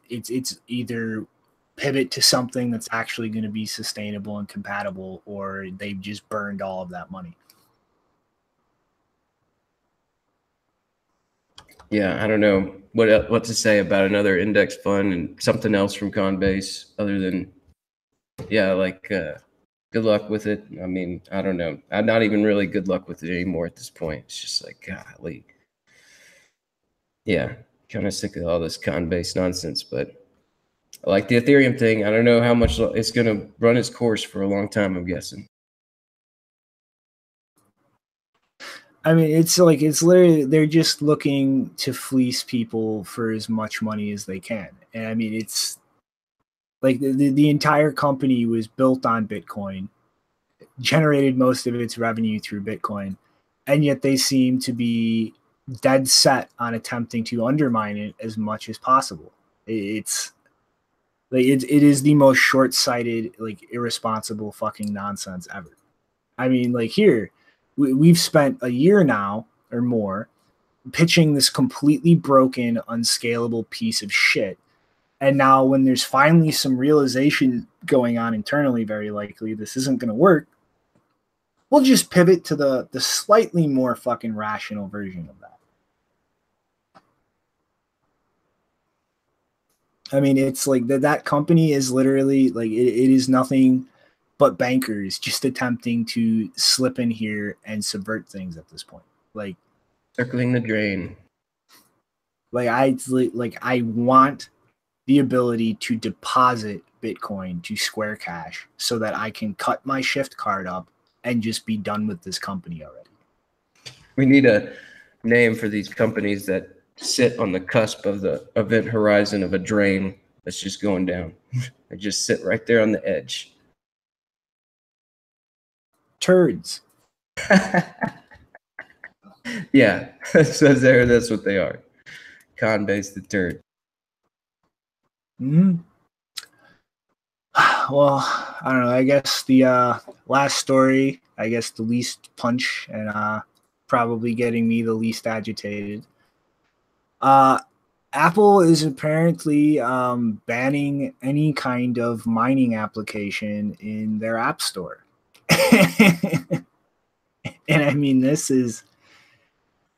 it's it's either pivot to something that's actually going to be sustainable and compatible, or they've just burned all of that money. Yeah, I don't know what what to say about another index fund and something else from Coinbase other than yeah, like uh, good luck with it. I mean, I don't know. I'm not even really good luck with it anymore at this point. It's just like golly. Yeah, kind of sick of all this Coinbase nonsense, but I like the Ethereum thing. I don't know how much it's going to run its course for a long time, I'm guessing. I mean, it's like it's literally they're just looking to fleece people for as much money as they can. And I mean, it's like the, the, the entire company was built on Bitcoin, generated most of its revenue through Bitcoin, and yet they seem to be dead set on attempting to undermine it as much as possible. It's like it, it is the most short-sighted, like irresponsible fucking nonsense ever. I mean, like here, we, we've spent a year now or more pitching this completely broken, unscalable piece of shit. And now, when there's finally some realization going on internally, very likely this isn't going to work. We'll just pivot to the the slightly more fucking rational version of that. I mean, it's like that. That company is literally like it, it is nothing but bankers just attempting to slip in here and subvert things at this point. Like, Circling the drain. like I like I want the ability to deposit Bitcoin to Square Cash so that I can cut my shift card up and just be done with this company already. We need a name for these companies that sit on the cusp of the event horizon of a drain that's just going down. they just sit right there on the edge. Turds. yeah, so there, that's what they are. Con based the turd. Hmm Well, I don't know. I guess the uh, last story, I guess the least punch and uh, probably getting me the least agitated. Uh, Apple is apparently um, banning any kind of mining application in their App Store. and I mean, this is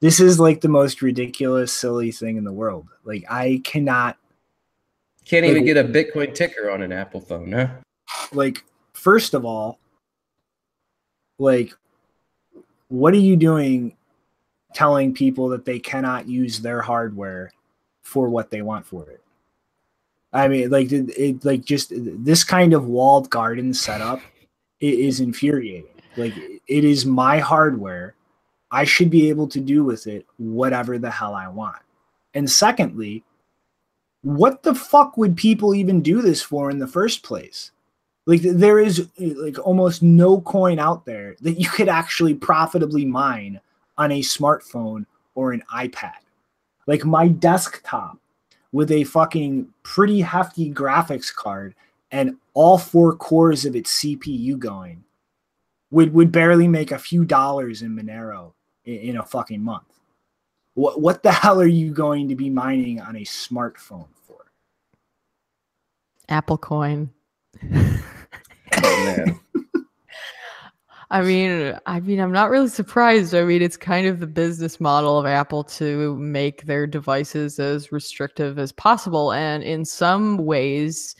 this is like the most ridiculous, silly thing in the world. Like, I cannot Can't even get a Bitcoin ticker on an Apple phone, huh? like first of all like what are you doing telling people that they cannot use their hardware for what they want for it? I mean like it, it like just this kind of walled garden setup i- is infuriating. Like it is my hardware. I should be able to do with it whatever the hell i want. And secondly what the fuck would people even do this for in the first place? Like there is like almost no coin out there that you could actually profitably mine on a smartphone or an ipad. Like my desktop with a fucking pretty hefty graphics card and all four cores of its cpu going would would barely make a few dollars in monero in, in a fucking month what what the hell are you going to be mining on a smartphone for Apple coin. Oh man. I mean, I mean, I'm not really surprised. I mean, it's kind of the business model of Apple to make their devices as restrictive as possible, and in some ways,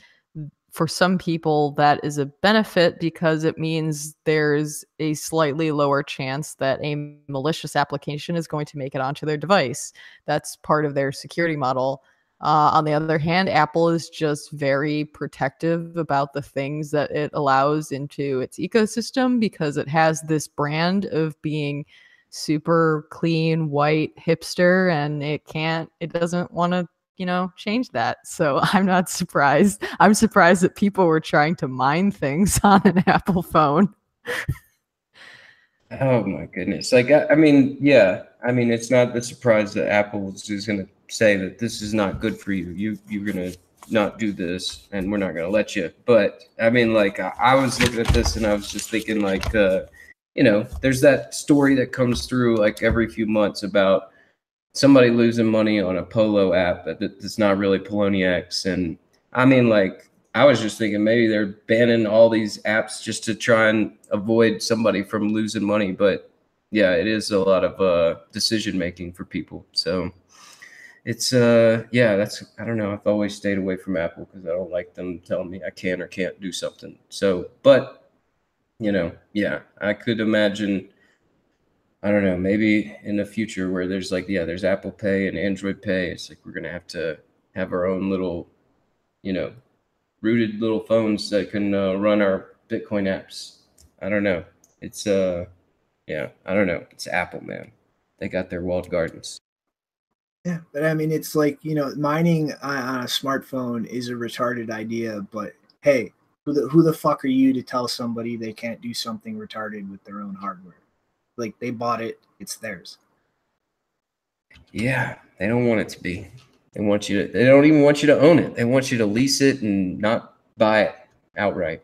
for some people, that is a benefit because it means there's a slightly lower chance that a malicious application is going to make it onto their device. That's part of their security model. Uh, on the other hand, Apple is just very protective about the things that it allows into its ecosystem because it has this brand of being super clean, white, hipster, and it can't, it doesn't want to, you know, change that. So I'm not surprised. I'm surprised that people were trying to mine things on an Apple phone. Oh my goodness. Like I, I mean, yeah. I mean, it's not the surprise that Apple is going to say that this is not good for you. You you're going to not do this, and we're not going to let you. But I mean, like I, I was looking at this, and I was just thinking, like, uh, you know, there's that story that comes through like every few months about somebody losing money on a polo app that that's not really Poloniex. And I mean, like, I was just thinking maybe they're banning all these apps just to try and avoid somebody from losing money. But yeah, it is a lot of uh, decision making for people. So it's uh yeah, that's I don't know. I've always stayed away from Apple because I don't like them telling me I can or can't do something. So, but you know, yeah, I could imagine I don't know, maybe in the future where there's like, yeah, there's Apple Pay and Android Pay. It's like we're gonna have to have our own little, you know, rooted little phones that can uh, run our Bitcoin apps. I don't know. It's uh, yeah, I don't know. It's Apple, man. They got their walled gardens. Yeah, but I mean, it's like you know, mining on a smartphone is a retarded idea. But hey, who the who the fuck are you to tell somebody they can't do something retarded with their own hardware? Like they bought it, it's theirs. Yeah, they don't want it to be. They want you to. They don't even want you to own it. They want you to lease it and not buy it outright.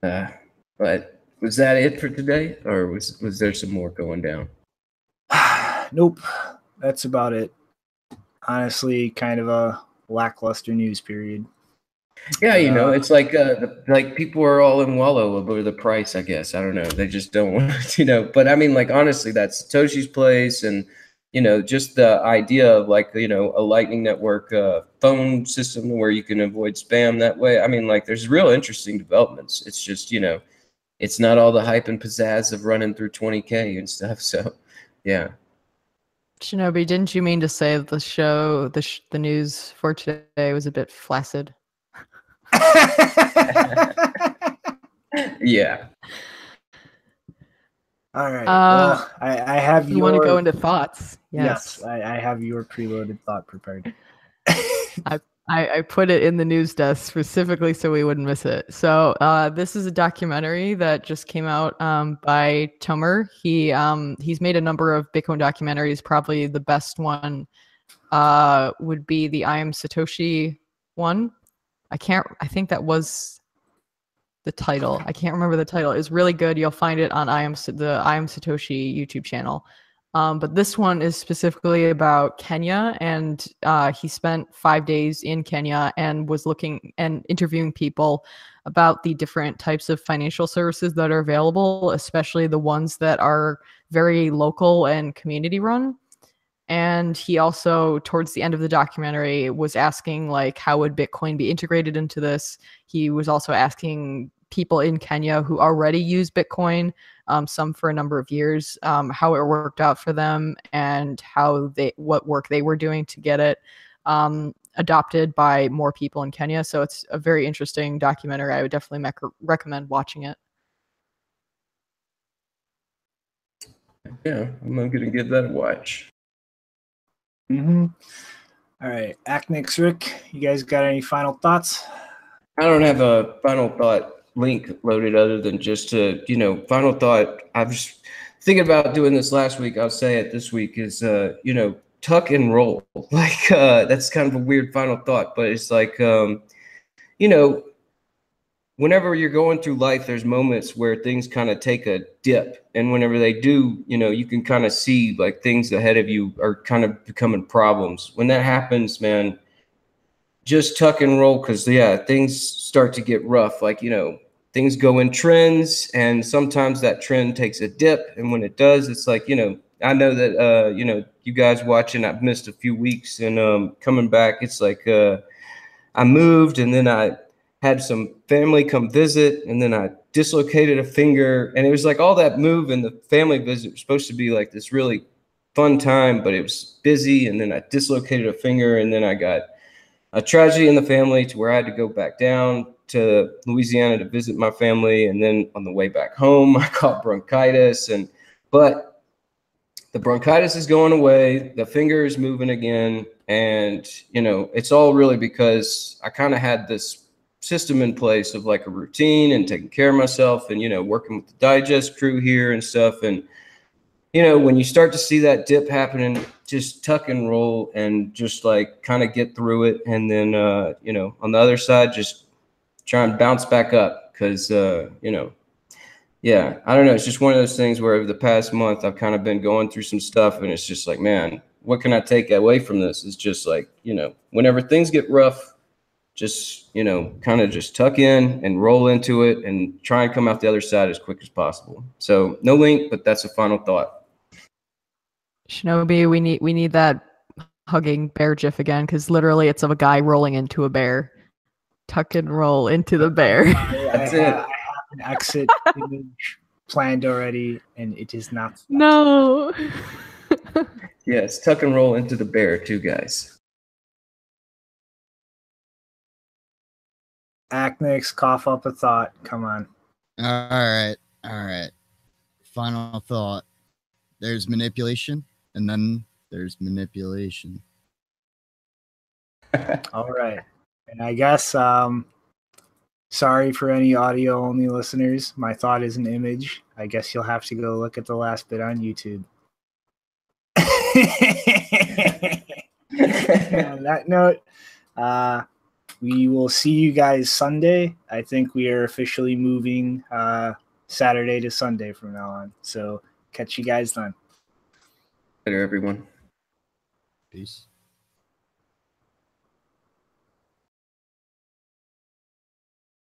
Uh, but was that it for today, or was was there some more going down? nope, that's about it. Honestly, kind of a lackluster news period. Yeah, you know, uh, it's like uh, like people are all in wallow over the price. I guess I don't know. They just don't want, to, you know. But I mean, like honestly, that's Satoshi's place, and you know, just the idea of like you know a Lightning Network uh, phone system where you can avoid spam that way. I mean, like there's real interesting developments. It's just you know, it's not all the hype and pizzazz of running through 20k and stuff. So, yeah. Shinobi, didn't you mean to say the show, the sh- the news for today was a bit flaccid? Yeah. All right. Uh, well, I, I have you. want to go into thoughts? Yes, yes I, I, have your preloaded thought prepared. I, I, I put it in the news desk specifically so we wouldn't miss it. So uh, this is a documentary that just came out um, by Tomer. He um, he's made a number of Bitcoin documentaries. Probably the best one uh, would be the I Am Satoshi one I can't. I think that was the title. I can't remember the title. It's really good. You'll find it on I am the I am Satoshi YouTube channel. Um, but this one is specifically about Kenya, and uh, he spent five days in Kenya and was looking and interviewing people about the different types of financial services that are available, especially the ones that are very local and community run and he also towards the end of the documentary was asking like how would bitcoin be integrated into this? He was also asking people in kenya who already use bitcoin um, some for a number of years um, how it worked out for them and how they what work they were doing to get it um, adopted by more people in kenya. So it's a very interesting documentary. I would definitely mec- recommend watching it. Yeah i'm gonna give that a watch Mm-hmm. All right, Aknix Rick, you guys got any final thoughts? I don't have a final thought link loaded other than just to, you know, final thought. I was thinking about doing this last week. I'll say it this week is, uh, you know, tuck and roll. Like, uh, that's kind of a weird final thought, but it's like, um, you know, whenever you're going through life, there's moments where things kind of take a dip. And whenever they do, you know, you can kind of see like things ahead of you are kind of becoming problems. When that happens, man, just tuck and roll because, yeah, things start to get rough. Like, you know, things go in trends and sometimes that trend takes a dip. And when it does, it's like, you know, I know that, uh, you know, you guys watching, I've missed a few weeks and um, coming back, it's like, uh, I moved and then I, had some family come visit and then I dislocated a finger and it was like all that move and the family visit was supposed to be like this really fun time but it was busy and then I dislocated a finger and then I got a tragedy in the family to where I had to go back down to Louisiana to visit my family and then on the way back home I caught bronchitis and but the bronchitis is going away the finger is moving again and you know it's all really because I kind of had this system in place of like a routine and taking care of myself and you know working with the digest crew here and stuff and you know when you start to see that dip happening just tuck and roll and just like kind of get through it and then uh you know on the other side just try and bounce back up because uh you know yeah, I don't know. It's just one of those things where over the past month, I've kind of been going through some stuff, and it's just like, man, what can I take away from this? It's just like, you know, whenever things get rough, just, you know, kind of just tuck in and roll into it and try and come out the other side as quick as possible. So, no link, but that's a final thought. Shinobi, we need we need that hugging bear gif again because literally it's of a guy rolling into a bear. Tuck and roll into the bear. That's it. I have an exit image planned already, and it is not. no. yes tuck and roll into the bear, too, guys. Aknix, cough up a thought. Come on. All right, all right. Final thought. There's manipulation, and then there's manipulation. All right. And I guess um sorry for any audio only listeners. My thought is an image. I guess you'll have to go look at the last bit on YouTube. on that note, uh we will see you guys Sunday. I think we are officially moving uh Saturday to Sunday from now on. So catch you guys then. Later, everyone. Peace.